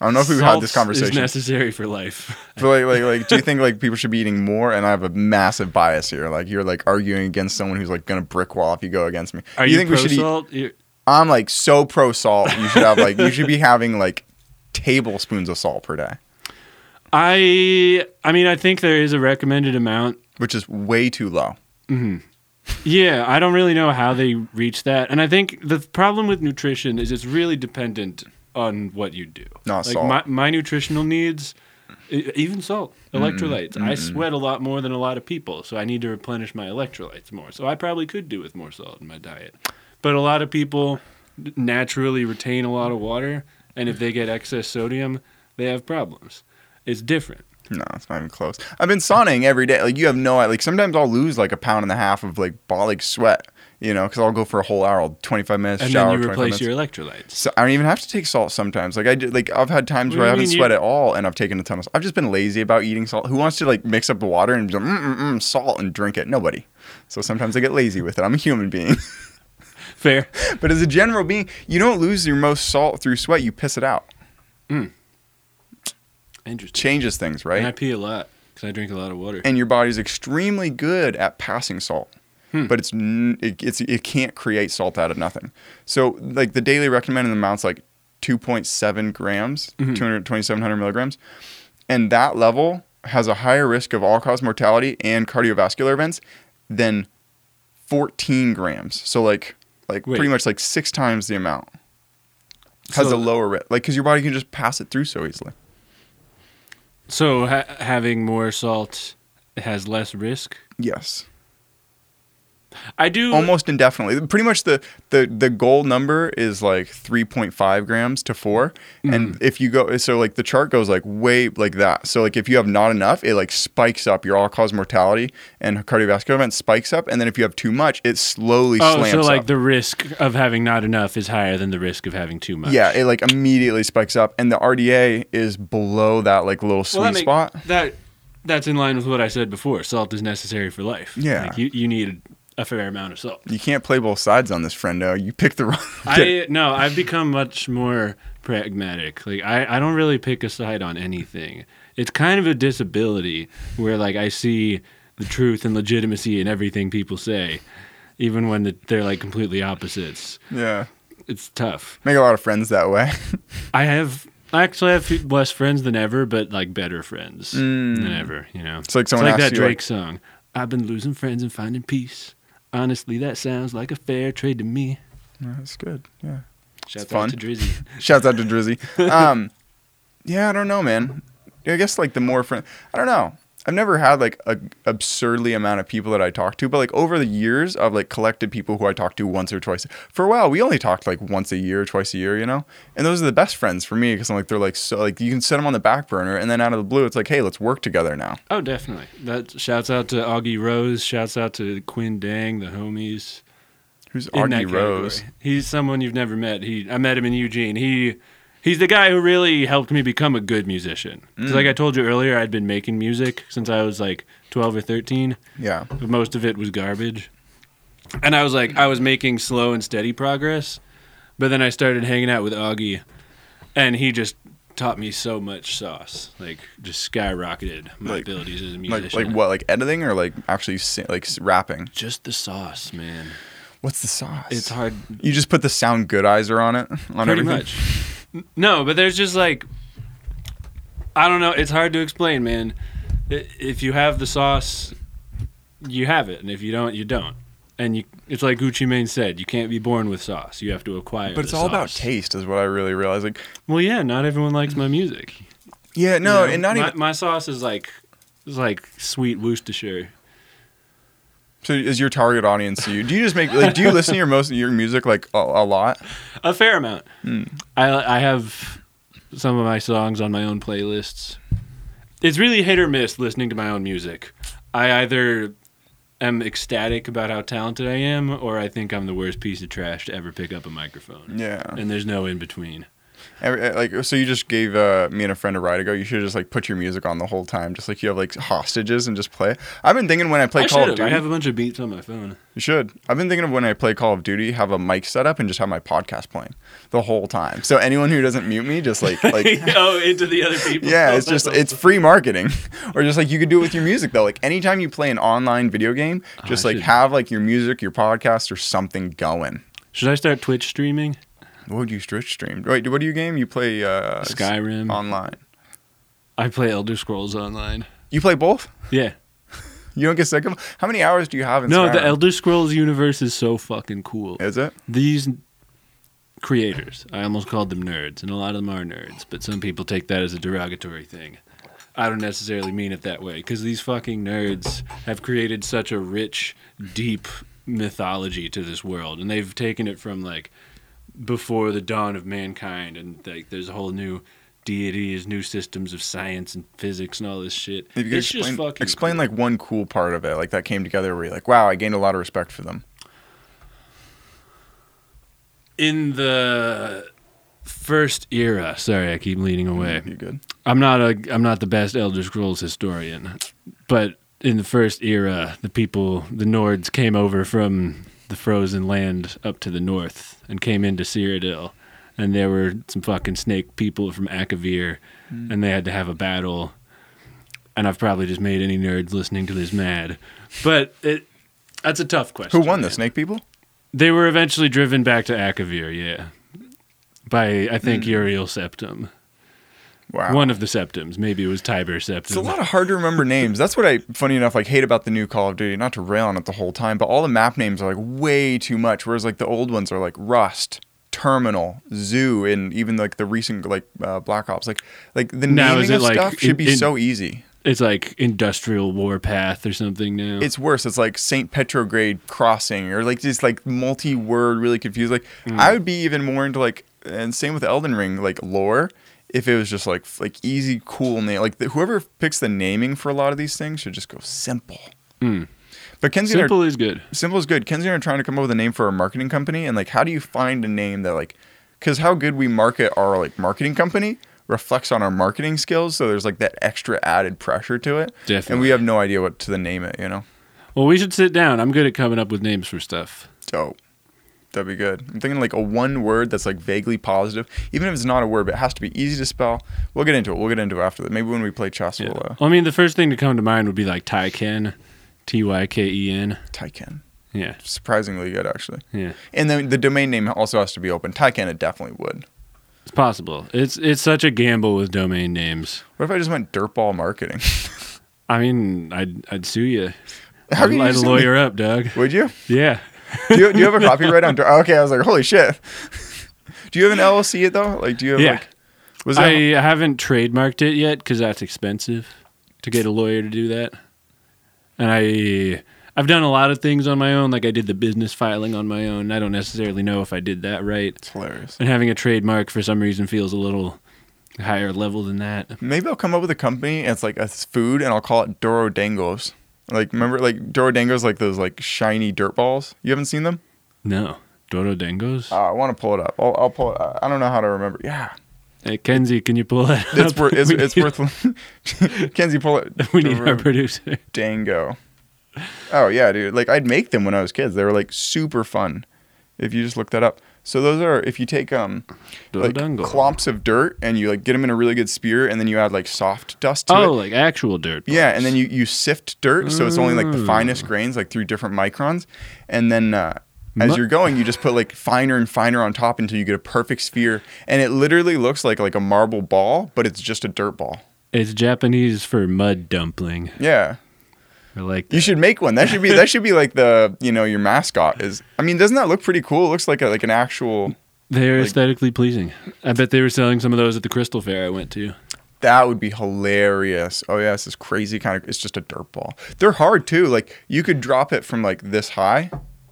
I don't know if we've had this conversation. Is necessary for life. But like, like, like, do you think like people should be eating more? And I have a massive bias here. Like, you're like arguing against someone who's like gonna brick wall if you go against me. Are Do you, think pro we should eat? salt? You're- I'm like so pro salt. You should have like you should be <laughs> having like tablespoons of salt per day, I I mean I think there is a recommended amount. which is way too low. Mm-hmm. Yeah, I don't really know how they reach that. And I think the problem with nutrition is it's really dependent on what you do. Not like salt. My, my nutritional needs, even salt, mm, electrolytes. I sweat a lot more than a lot of people, so I need to replenish my electrolytes more. So I probably could do with more salt in my diet. But a lot of people naturally retain a lot of water, and if they get excess sodium, they have problems. It's different. No, it's not even close. I've been sauning every day. Like you have no idea. like sometimes I'll lose like a pound and a half of like ball sweat. You know, because I'll go for a whole hour, I'll 25 minutes And shower, then you 25 replace minutes. your electrolytes. So I don't even have to take salt sometimes. Like I did, like I've had times What where I haven't sweat you- at all, and I've taken a ton of. Salt. I've just been lazy about eating salt. Who wants to like mix up the water and like, mm, mm, mm, salt and drink it? Nobody. So sometimes I get lazy with it. I'm a human being. <laughs> Fair. but as a general being, you don't lose your most salt through sweat. You piss it out. Interesting. Changes things, right? And I pee a lot because I drink a lot of water. and your body's extremely good at passing salt. Hmm. But it's, it, it's it can't create salt out of nothing. So like the daily recommended amounts like 2.7 grams, Mhm. 2700 milligrams, and that level has a higher risk of all cause mortality and cardiovascular events than 14 grams. So like like Wait. pretty much like six times the amount. Has So- a lower risk, like because your body can just pass it through so easily. So ha- having more salt has less risk. Yes. I do. almost indefinitely. Pretty much the the the goal number is like 3.5 grams to 4 and Mm-hmm. if you go so like the chart goes like way like that. So like if you have not enough, it like spikes up your all cause mortality and cardiovascular events spikes up and then if you have too much, it slowly Oh, so like up. the risk of having not enough is higher than the risk of having too much. yeah, it like immediately spikes up and the RDA is below that like little sweet Well, that make- spot. That that's in line with what I said before. Salt is necessary for life. Yeah. like you, you need a fair amount of salt. You can't play both sides on this friendo. You pick the <laughs> wrong I no, I've become much more pragmatic. Like I, I don't really pick a side on anything. It's kind of a disability where like I see the truth and legitimacy in everything people say, even when they're like completely opposites. Yeah. It's tough. Make a lot of friends that way. <laughs> I have I actually have less friends than ever, but like better friends Mm. than ever. You know, It's like it's like that you, like- Drake song. I've been losing friends and finding peace. Honestly, that sounds like a fair trade to me. That's good. Yeah. Shout It's out to Drizzy. <laughs> Shouts out to Drizzy. <laughs> Um, yeah, I don't know, man. I guess like the more friend, I don't know. I've never had like a absurdly amount of people that I talk to, but like over the years, I've like collected people who I talk to once or twice. For a while, we only talked like once a year, twice a year, you know. And those are the best friends for me because I'm like they're like so like you can set them on the back burner, and then out of the blue, it's like hey, let's work together now. Oh, definitely. That shouts out to Augie Rose. Shouts out to Quinn Dang, the homies. Who's Augie Rose? category. He's someone you've never met. He I met him in Eugene. He he's the guy who really helped me become a good musician. Mm. like I told you earlier, I'd been making music since I was like 12 or 13. Yeah. But most of it was garbage. And I was like I was making slow and steady progress. But then I started hanging out with Augie and he just taught me so much sauce. Like just skyrocketed my Like- abilities as a Like musician. like what? Like editing or like actually like rapping? Just the sauce, man. What's the sauce? It's hard. You just put the sound goodizer on it on Pretty everything. much. No, but there's just like, I don't know. It's hard to explain, man. If you have the sauce, you have it, and if you don't, you don't. And you, it's like Gucci Mane said, you can't be born with sauce. You have to acquire. But it's all about taste, is what I really realize. Like, Well, yeah, not everyone likes my music. yeah, no, you know? and not my, even. my sauce is like, is like sweet Worcestershire. So, is your target audience you? Do you just make like? Do you listen to your most your music like a, a lot? A fair amount. Hmm. I I have some of my songs on my own playlists. It's really hit or miss listening to my own music. I either am ecstatic about how talented I am, or I think I'm the worst piece of trash to ever pick up a microphone. Yeah. And there's no in between. Every, uh, like, so you just gave uh, me and a friend a ride ago. You should just like put your music on the whole time, just like you have like hostages and just play. I've been thinking when I play I Call of should have. Duty. I have a bunch of beats on my phone. You should. I've been thinking of when I play Call of Duty, have a mic set up and just have my podcast playing the whole time. So anyone who doesn't mute me, just like <laughs> like oh, into the other people. yeah, Oh, it's just it's free marketing. <laughs> or just like you could do it with your music though. Like anytime you play an online video game, just I like should- have like your music, your podcast, or something going. Should I start Twitch streaming? What would you Twitch stream? Wait, what do you game? You play uh, Skyrim. online. I play Elder Scrolls Online. You play both? Yeah. <laughs> You don't get sick of? How many hours do you have in No, the Elder Scrolls universe is so fucking cool. Is it? these creators, I almost called them nerds, and a lot of them are nerds, but some people take that as a derogatory thing. I don't necessarily mean it that way because these fucking nerds have created such a rich, deep mythology to this world, and they've taken it from like before the dawn of mankind, and like there's a whole new deities, new systems of science and physics and all this shit. If you could it's explain, just fucking explain cool. like one cool part of it, like that came together where you're like, wow, I gained a lot of respect for them. in the first era. Sorry, I keep leaning away. Mm, you're good? I'm not a I'm not the best Elder Scrolls historian, but in the first era, the people, the Nords, came over from the frozen land up to the north and came into Cyrodiil, and there were some fucking snake people from Akavir, and they had to have a battle. And I've probably just made any nerds listening to this mad, but it that's a tough question. Who won the. Snake People? They were eventually driven back to Akavir, yeah. by I think Hmm. Uriel Septim. Wow. One of the Septims. Maybe it was Tiber Septim. It's a lot of hard to remember names. That's what I, funny enough, like hate about the new Call of Duty. Not to rail on it the whole time, but all the map names are like way too much. Whereas like the old ones are like Rust, Terminal, Zoo, and even like the recent like uh, Black Ops. Like like the Now, naming is it, of like, stuff should in- be in- so easy. It's like Industrial Warpath or something now. It's worse. It's like Saint Petrograd Crossing or like just like multi-word, really confused. Like Hmm. I would be even more into like, and same with Elden Ring, like lore. If it was just like like easy, cool name, like the, whoever picks the naming for a lot of these things should just go simple. Hmm. But Kenzie and I- Simple is good. simple is good. Kenzie and I are trying to come up with a name for our marketing company, and like, how do you find a name that like, because how good we market our like marketing company reflects on our marketing skills. So there's like that extra added pressure to it, Definitely. and we have no idea what to name it. You know. Well, we should sit down. I'm good at coming up with names for stuff. Dope. That'd be good. I'm thinking like a one word that's like vaguely positive, even if it's not a word, but it has to be easy to spell. We'll get into it. We'll get into it after that. Maybe when we play chess, Yeah. we'll uh, Well, I mean, the first thing to come to mind would be like Tyken, T Y K E N. Tyken. Yeah, Surprisingly good, actually. yeah. And then the domain name also has to be open. Tyken, it definitely would. It's possible. It's it's such a gamble with domain names. What if I just went dirtball marketing? <laughs> I mean, I'd I'd sue you. How I'd, I'd sue me? lawyer up, Doug. Would you? Yeah. Do you, do you have a copyright on? Okay, I was like, holy shit. do you have an LLC though? Like, do you have Yeah. like? Was that? I haven't trademarked it yet because that's expensive to get a lawyer to do that. And I I've done a lot of things on my own. Like I did the business filing on my own. I don't necessarily know if I did that right. it's hilarious. And having a trademark for some reason feels a little higher level than that. Maybe I'll come up with a company and it's like a food and I'll call it Doro Dangos. Like remember like Doro Dangos like those like shiny dirt balls? You haven't seen them? No. Dodo Dangos? Uh, I want to pull it up. I'll, I'll pull it. I don't know how to remember. Yeah, Hey, Kenzie, can you pull it? it's up? <laughs> worth. It's, it's need, worth. Kenzie, pull it. <laughs> We need our producer. Dango. Oh yeah, dude. Like I'd make them when I was kids. They were like super fun. If you just look that up. So those are if you take um like clumps of dirt and you like get them in a really good spear and then you add like soft dust to Oh, it. like actual dirt. Yeah, and then you, you sift dirt, so it's only like the finest Mm. grains, like through different microns, and then uh, as you're going, you just put like finer and finer on top until you get a perfect sphere, and it literally looks like like a marble ball, but it's just a dirt ball. It's Japanese for mud dumpling. Yeah, I like you should make one. That should be that <laughs> should be like the you know your mascot is. I mean, doesn't that look pretty cool? It looks like a, like an actual. They're Like- aesthetically pleasing. I bet they were selling some of those at the Crystal Fair I went to. That would be hilarious. Oh yeah, it's this crazy kind of. It's just a dirt ball. They're hard too. Like you could drop it from like this high,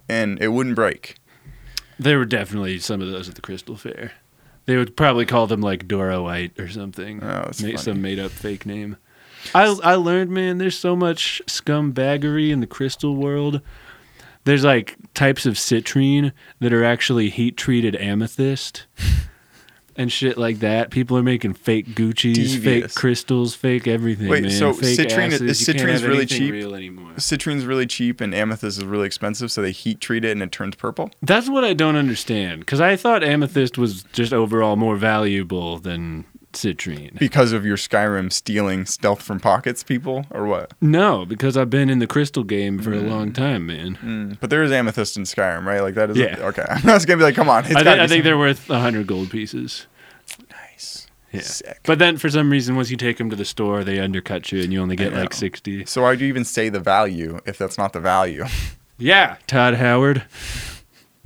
and it wouldn't break. There were definitely some of those at the Crystal Fair. They would probably call them like Dora White or something. Oh, that's funny. some made up fake name. I I learned, man, there's so much scumbaggery in the crystal world. There's like types of citrine that are actually heat treated amethyst <laughs> and shit like that. People are making fake Gucci's, fake crystals, fake everything. Wait, man. so fake citrine- acids. is You can't citrine's really cheap? Real anymore. Citrine's really cheap and amethyst is really expensive, so they heat treat it and it turns purple. That's what I don't understand because I thought amethyst was just overall more valuable than citrine. Because of your Skyrim stealing stealth from pockets, people, or what? No, because I've been in the crystal game for a Mm. long time, man. Mm, but there is amethyst in Skyrim, right? Like that is Yeah. okay. <laughs> I was gonna be like, come on, it's I, gotta I think they're worth a hundred gold pieces. nice. Yeah. Sick. But then for some reason, once you take them to the store, they undercut you and you only get like sixty. So why do you even say the value if that's not the value? <laughs> Yeah, Todd Howard.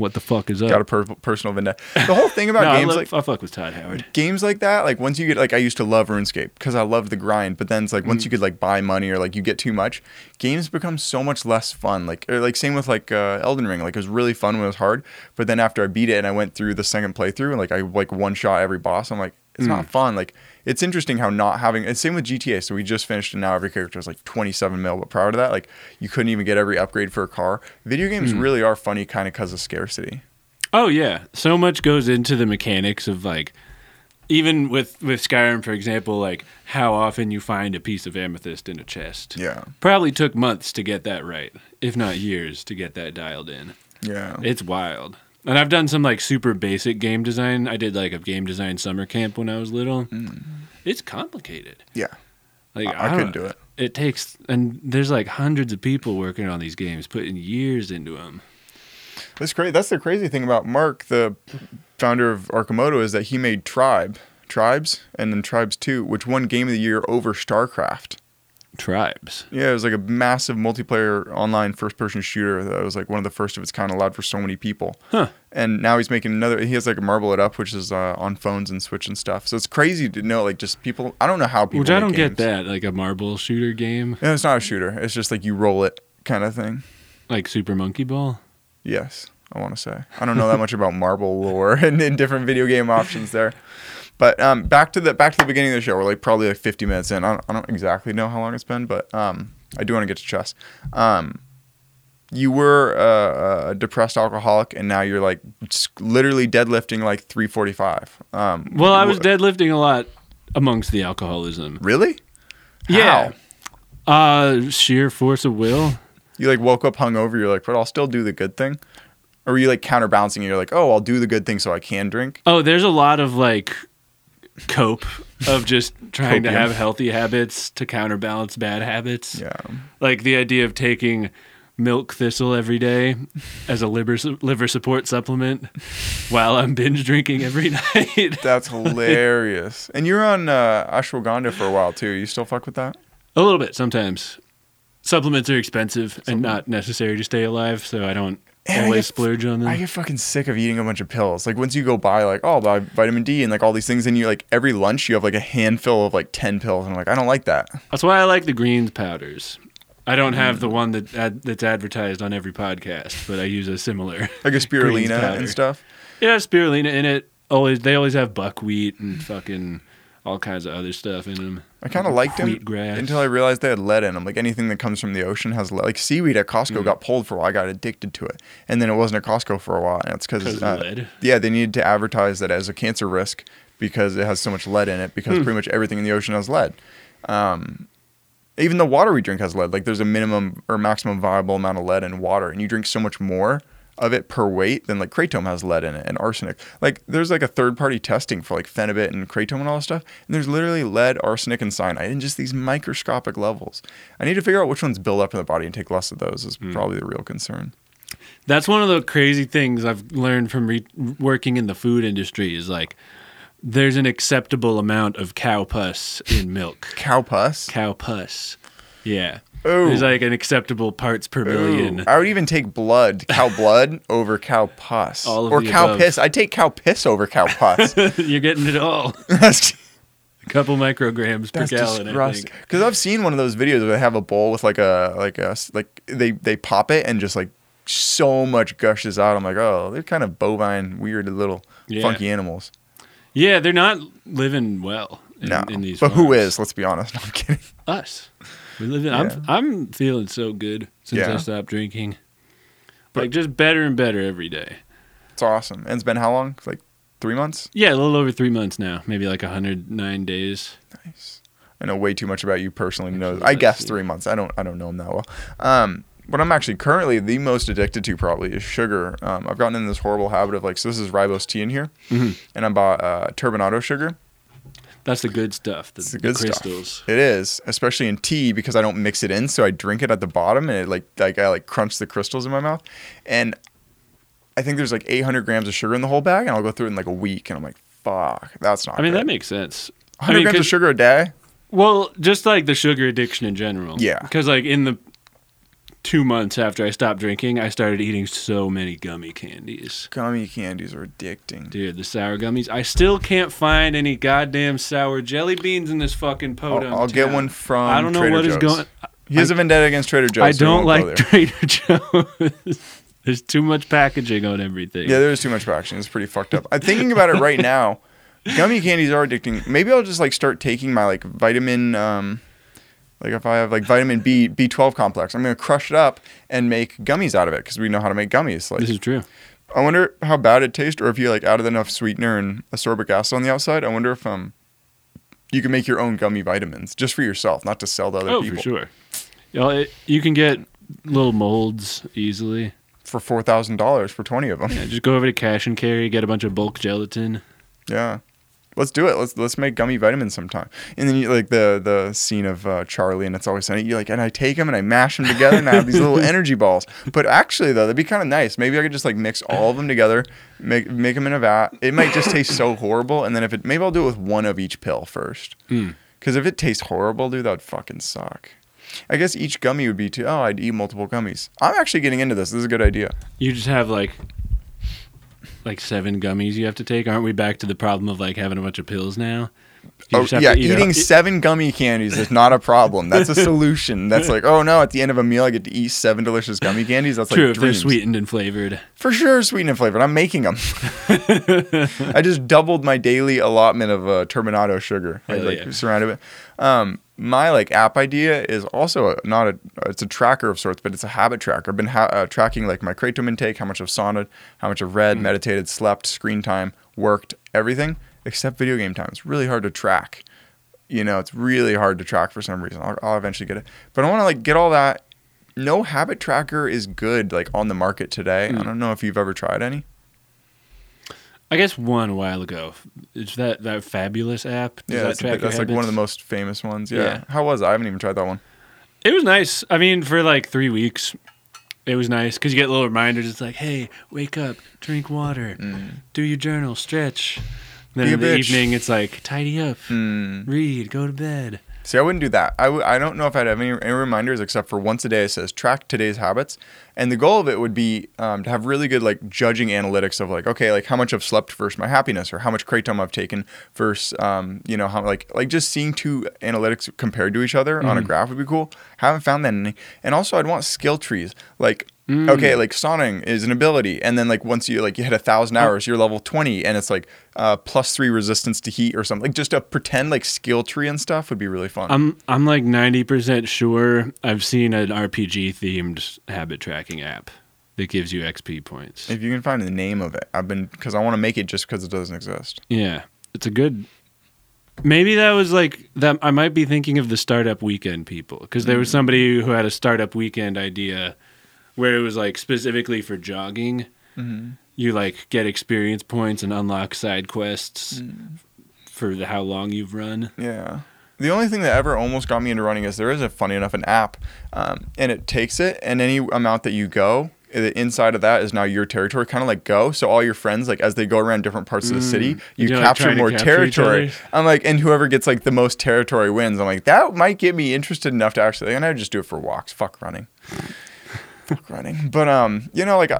What the fuck is up? Got a per- personal vendetta. The whole thing about <laughs> no, I, games love, like I fuck with Todd Howard. games like that, like once you get like I used to love RuneScape because I loved the grind, but then it's like Mm. once you could like buy money or like you get too much, games become so much less fun. Like or like same with like uh, Elden Ring, like it was really fun when it was hard, but then after I beat it and I went through the second playthrough and like I like one shot every boss, I'm like it's not Mm. fun. Like it's interesting how not having and same with GTA. So we just finished and now every character is like 27 mil, but prior to that, like you couldn't even get every upgrade for a car. Video games Mm. really are funny kind of because of scarcity. Oh yeah, so much goes into the mechanics of like, even with with Skyrim, for example, like how often you find a piece of amethyst in a chest. Yeah, Probably took months to get that right, if not years to get that dialed in. yeah. It's wild. And I've done some like super basic game design. I did like a game design summer camp when I was little. It's complicated. yeah, Like I, I couldn't do it. It takes and there's like hundreds of people working on these games, putting years into them. That's great. That's the crazy thing about Mark, the founder of Arcimoto, is that he made Tribe, Tribes, and then Tribes Two, which won Game of the Year over StarCraft. Tribes. Yeah, it was like a massive multiplayer online first person shooter that was like one of the first of its kind, allowed for so many people. Huh. And now he's making another. He has like a Marble It Up, which is uh, on phones and Switch and stuff. So it's crazy to know, like, just people. I don't know how people. Which I don't games. get that. Like a marble shooter game, Yeah, it's not a shooter. It's just like you roll it kind of thing. like Super Monkey Ball. Yes, I want to say. I don't know that much about marble lore <laughs> and, and different video game options there. But um, back to the back to the beginning of the show. We're like probably like 50 minutes in. I don't, I don't exactly know how long it's been, but um, I do want to get to chess. Um, you were a, a depressed alcoholic, and now you're like literally deadlifting like 345. Um, Well, I was wh- deadlifting a lot amongst the alcoholism. Really? Yeah. How? Uh, sheer force of will. You like woke up hungover. You're like, but I'll still do the good thing. Or were you like counterbalancing? You're like, oh, I'll do the good thing so I can drink. Oh, there's a lot of like cope of just trying to have healthy habits to counterbalance bad habits. Yeah. Like the idea of taking milk thistle every day as a liver liver support supplement while I'm binge drinking every <laughs> night. That's hilarious. and you're on uh, ashwagandha for a while too. You still fuck with that? a little bit sometimes. Supplements are expensive and not necessary to stay alive, so I don't And I always get- splurge on them. I get fucking sick of eating a bunch of pills. Like once you go buy like, oh, buy vitamin D and like all these things, and you like every lunch you have like a handful of like ten pills, and I'm like, I don't like that. That's why I like the greens powders. I don't have Mm. the one that ad, that's advertised on every podcast, but I use a similar. Like <laughs> a spirulina and stuff. Yeah, spirulina in it. Always, they always have buckwheat and fucking all kinds of other stuff in them. I kind of liked them Wheatgrass. until I realized they had lead in them. Like anything that comes from the ocean has lead. Like seaweed at Costco Mm. got pulled for a while. I got addicted to it, and then it wasn't at Costco for a while. And it's 'Cause because of lead? yeah, they needed to advertise that as a cancer risk because it has so much lead in it. Because Hmm. pretty much everything in the ocean has lead. Um, even the water we drink has lead. Like there's a minimum or maximum viable amount of lead in water, and you drink so much more of it per weight than like kratom has lead in it and arsenic. Like there's like a third party testing for like phenibut and kratom and all this stuff, and there's literally lead, arsenic, and cyanide in just these microscopic levels. I need to figure out which ones build up in the body and take less of those is Hmm. probably the real concern. That's one of the crazy things I've learned from re- working in the food industry is like there's an acceptable amount of cow pus in milk. <laughs> Cow pus. Cow pus. Yeah. Ooh. There's like an acceptable parts per million. Ooh. I would even take blood, cow <laughs> blood, over cow pus. All of or cow above. piss. I'd take cow piss over cow pus. <laughs> You're getting it all. That's A couple micrograms per gallon, I disgusting. think. Because I've seen one of those videos where they have a bowl with like a like a like they they pop it and just like so much gushes out. I'm like, oh, they're kind of bovine, weird little Yeah. funky animals. Yeah, they're not living well in, No, in these but who farms. is? Let's be honest. No, <laughs> I'm kidding. Us. We live in, Yeah. I'm I'm feeling so good since Yeah. I stopped drinking. But- like just better and better every day. It's awesome. And it's been how long? Like three months. Yeah, a little over three months now, maybe like 109 days. Nice. I know way too much about you personally. to know. I guess three months. I don't. I don't know him that well. Um, what I'm actually currently the most addicted to probably is sugar. Um, I've gotten in this horrible habit of like, so this is rooibos tea in here, Mhm. and I bought uh, turbinado sugar. That's the good stuff. The, It's the the good stuff. crystals. It is, especially in tea because I don't mix it in, so I drink it at the bottom and it like like I like crunch the crystals in my mouth, and I think there's like 800 grams of sugar in the whole bag, and I'll go through it in like a week, and I'm like, fuck, that's not. I mean, good. that makes sense. 100 I mean, grams of sugar a day. Well, just like the sugar addiction in general. Yeah. Because like in the two months after I stopped drinking, I started eating so many gummy candies. Gummy candies are addicting. Dude, the sour gummies. I still can't find any goddamn sour jelly beans in this fucking I'll. I'll get one from. I don't know Trader what is Joe's. going. He has a vendetta against Trader Joe's. I so don't like. Trader <laughs> Joe's. There's too much packaging on everything. Yeah, there is too much packaging. It's pretty fucked up. I'm thinking about it right <laughs> now. Gummy candies are addicting. Maybe I'll just like start taking my like vitamin. Um, like if I have like vitamin B B12 complex, I'm gonna crush it up and make gummies out of it because we know how to make gummies. Like this is true. I wonder how bad it tastes, or if you like added enough sweetener and ascorbic acid on the outside. I wonder if um you can make your own gummy vitamins just for yourself, not to sell to other Oh, people. for sure. You, know, it, you can get little molds easily. For four thousand dollars for twenty of them. Yeah, just go over to Cash and Carry, get a bunch of bulk gelatin. Yeah. Let's do it. Let's let's make gummy vitamins sometime. And then you like the the scene of uh, Charlie and it's always sunny. You like and I take them and I mash them together and I have these little <laughs> energy balls. But actually though, that'd be kind of nice. Maybe I could just like mix all of them together, make make them in a vat. It might just taste so horrible. And then if it maybe I'll do it with one of each pill first. Mm. Because if it tastes horrible, dude, that would fucking suck. I guess each gummy would be too. Oh, I'd eat multiple gummies. I'm actually getting into this. This is a good idea. You just have like like seven gummies you have to take. Aren't we back to the problem of like having a bunch of pills now? Oh yeah, to eat a- eating seven gummy candies is not a problem. That's a <laughs> solution. That's like, oh no, at the end of a meal, I get to eat seven delicious gummy candies. That's True, like if they're sweetened and flavored. for sure, sweetened and flavored. I'm making them. <laughs> <laughs> I just doubled my daily allotment of uh, turbinado sugar. Hell like yeah. surrounded it. Um, my like app idea is also a, not a it's a tracker of sorts, but it's a habit tracker. I've been ha- uh, tracking like my kratom intake, how much I've saunted, how much I've read, meditated, slept, screen time, worked, everything except video game time. It's really hard to track. You know, it's really hard to track for some reason. I'll, I'll eventually get it, but I want to like get all that. No habit tracker is good like on the market today. I hmm. don't know if you've ever tried any. I guess one a while ago. It's that that fabulous app. Does Yeah, that that's, bit- that's like one of the most famous ones. Yeah. Yeah. How was it? I haven't even tried that one. It was nice. I mean, for like three weeks, it was nice because you get little reminders. It's like, hey, wake up, drink water, mm. do your journal, stretch. Then Mm. In the bitch. evening, it's like tidy up, Hmm. read, go to bed. See, I wouldn't do that. I w- I don't know if I'd have any, any reminders except for once a day. It says track today's habits, and the goal of it would be um, to have really good like judging analytics of like okay, like how much I've slept versus my happiness, or how much kratom I've taken versus um, you know how like like just seeing two analytics compared to each other on a graph would be cool. Haven't found that any, and also I'd want skill trees like. Okay, like soning is an ability, and then like once you like you hit a thousand hours, you're level twenty, and it's like uh, plus three resistance to heat or something. Like just a pretend like skill tree and stuff would be really fun. I'm I'm like ninety percent sure I've seen an RPG themed habit tracking app that gives you XP points. If you can find the name of it, I've been because I want to make it just because it doesn't exist. Yeah, it's a good. Maybe that was like that. I might be thinking of the startup weekend people because there was Mm. somebody who had a startup weekend idea where it was like specifically for jogging. Mm-hmm. You like get experience points and unlock side quests Mm. for the, how long you've run. Yeah. The only thing that ever almost got me into running is there is a funny enough an app, um, and it takes it and any amount that you go. The inside of that is now your territory, kind of like Go. So all your friends, like as they go around different parts of the city, you You're, like, capture more capture territory. I'm like, and whoever gets like the most territory wins. I'm like, that might get me interested enough to actually. And I would just do it for walks. Fuck running. <laughs> Running. But um, you know, like, I,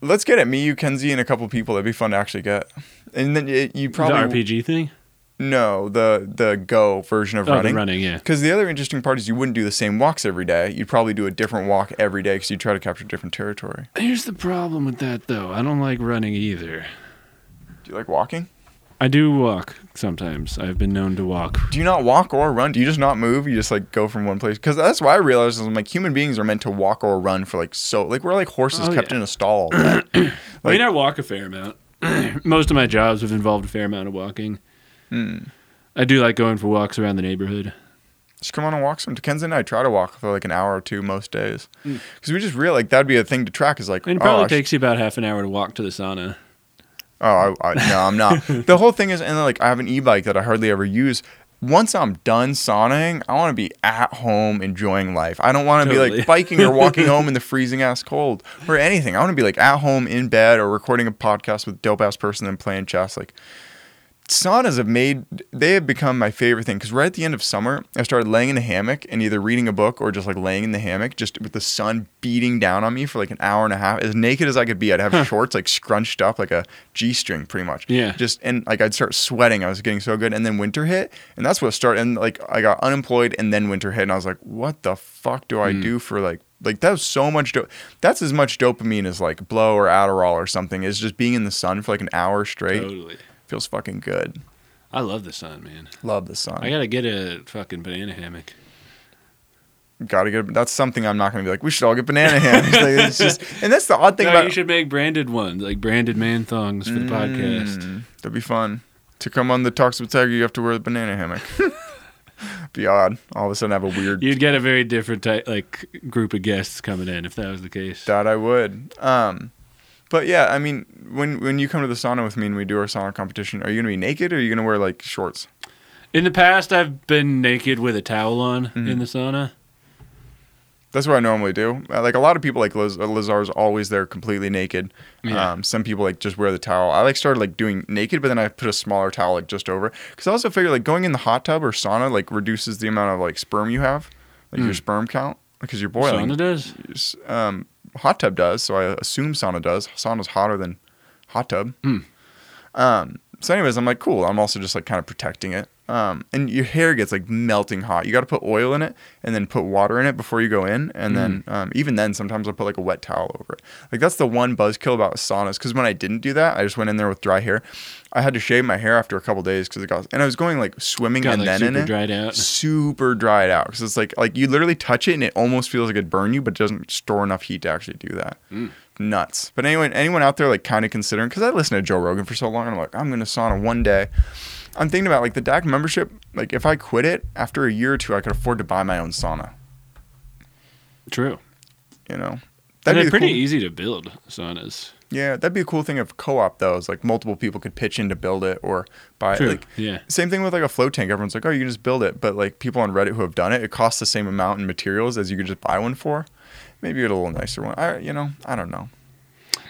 let's get it. Me, you, Kenzie, and a couple people. That'd be fun to actually get. And then it, you probably the RPG thing. no, the the Go version of Oh, running. running, yeah. Because the other interesting part is you wouldn't do the same walks every day. You'd probably do a different walk every day because you try to capture different territory. Here's the problem with that though. I don't like running either. Do you like walking? I do walk sometimes. I've been known to walk. Do you not walk or run? Do you just not move? You just like go from one place? Because that's why I realized is I'm like human beings are meant to walk or run for like so like we're like horses Oh, kept yeah. in a stall. <clears throat> All day. I mean, I walk a fair amount. <clears throat> Most of my jobs have involved a fair amount of walking. Hmm. I do like going for walks around the neighborhood. just come on and walk some. Kenzie and I try to walk for like an hour or two most days Mm. because we just real like that'd be a thing to track. Is like And it oh, probably should- takes you about half an hour to walk to the sauna. Oh, I, I, no, I'm not. <laughs> the whole thing is, and like, I have an e-bike that I hardly ever use. Once I'm done sauning, I want to be at home enjoying life. I don't want to be like biking or walking home in the <laughs> freezing ass cold or anything. I want to be like at home in bed or recording a podcast with dope ass person and playing chess. Like, saunas have made they have become my favorite thing because right at the end of summer i started laying in a hammock and either reading a book or just like laying in the hammock just with the sun beating down on me for like an hour and a half. As naked as i could be i'd have shorts like scrunched up like a g-string pretty much. Yeah. just and like i'd start sweating. I was getting so good. And then winter hit and that's what started and like i got unemployed and then winter hit and i was like what the fuck do i hmm. do for like like that was so much do- that's as much dopamine as like blow or adderall or something is just being in the sun for like an hour straight. Totally. Feels fucking good I love the sun, man. love the sun I gotta get a fucking banana hammock. Gotta get. That's something I'm not gonna be like. We should all get banana hammocks. like, it's just, and that's the odd thing No, about. you should make branded ones, like branded man thongs for the podcast. Mm, that'd be fun. To come on the Talks with Tiger, you have to wear the banana hammock. <laughs> be odd. All of a sudden, I have a weird. You'd get a very different type, like group of guests coming in if that was the case. That I would. Um, But yeah, I mean, when when you come to the sauna with me and we do our sauna competition, are you gonna be naked or are you gonna wear like shorts? In the past, I've been naked with a towel on Mm-hmm. in the sauna. That's what I normally do. Uh, Like a lot of people, like Liz, uh, Lazar's always there completely naked. Yeah. Um, some people like just wear the towel. I like started like doing naked, but then I put a smaller towel like just over. Because I also figure like going in the hot tub or sauna like reduces the amount of like sperm you have, like your sperm count, because you're boiling. Sauna does. Um, hot tub does, so I assume sauna does. Sauna's hotter than hot tub. Hmm. Um, so, anyways, I'm like, cool. I'm also just like kind of protecting it. Um, and your hair gets like melting hot. You got to put oil in it and then put water in it before you go in. And then, um, even then, sometimes I'll put like a wet towel over it. Like, that's the one buzzkill about saunas. Cause when I didn't do that, I just went in there with dry hair. I had to shave my hair after a couple days because it got, and I was going like swimming Got and like then in it dried out. super dried out because it's like like you literally touch it and it almost feels like it'd burn you, but it doesn't store enough heat to actually do that. Nuts. But anyone anyone out there like kind of considering because I listened to Joe Rogan for so long and I'm like I'm gonna sauna one day. I'm thinking about like the DAC membership. Like if I quit it after a year or two, I could afford to buy my own sauna. True. You know. That'd they're be pretty cool- easy to build saunas. Yeah, that'd be a cool thing of co-op though. Is like multiple people could pitch in to build it or buy True. it. Like yeah. Same thing with like a float tank. Everyone's like, oh, you can just build it. But like people on Reddit who have done it, it costs the same amount in materials as you could just buy one for. Maybe get a little nicer one. I, you know, I don't know.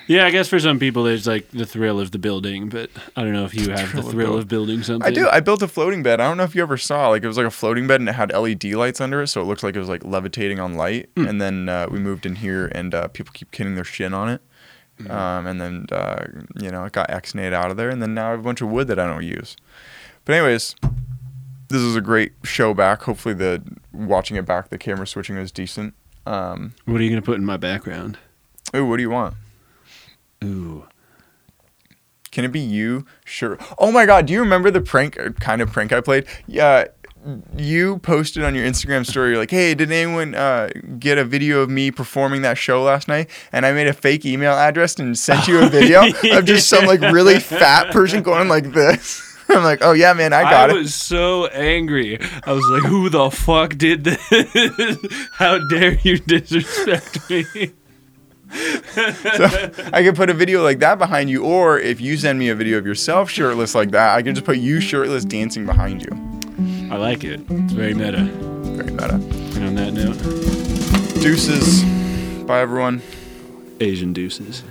Yeah, I guess for some people there's like the thrill of the building, but I don't know if you have thrill the of thrill of building something. I do. I built a floating bed. I don't know if you ever saw. Like it was like a floating bed and it had LED lights under it, so it looked like it was like levitating on light. And then uh, we moved in here, and uh, people keep getting their shin on it. Um, and then uh, you know it got Xnate out of there, and then now I have a bunch of wood that I don't use. But anyways, this is a great show back. Hopefully the watching it back, the camera switching was decent. Um, What are you gonna put in my background? ooh, what do you want? Ooh. Can it be you? Sure. Oh my god, do you remember the prank kind of prank I played? Yeah. You posted on your Instagram story, you're like, hey, did anyone uh, get a video of me performing that show last night? And I made a fake email address and sent you a video <laughs> of just some like really fat person going like this. <laughs> I'm like, oh yeah, man, I got it. I was so angry. I was like, "Who the fuck did this? <laughs> How dare you disrespect me?" <laughs> I could put a video like that behind you, or if you send me a video of yourself shirtless like that, I can just put you shirtless dancing behind you. I like it. It's very meta. Very meta. And on that note, Deuces. Bye, everyone. Asian deuces.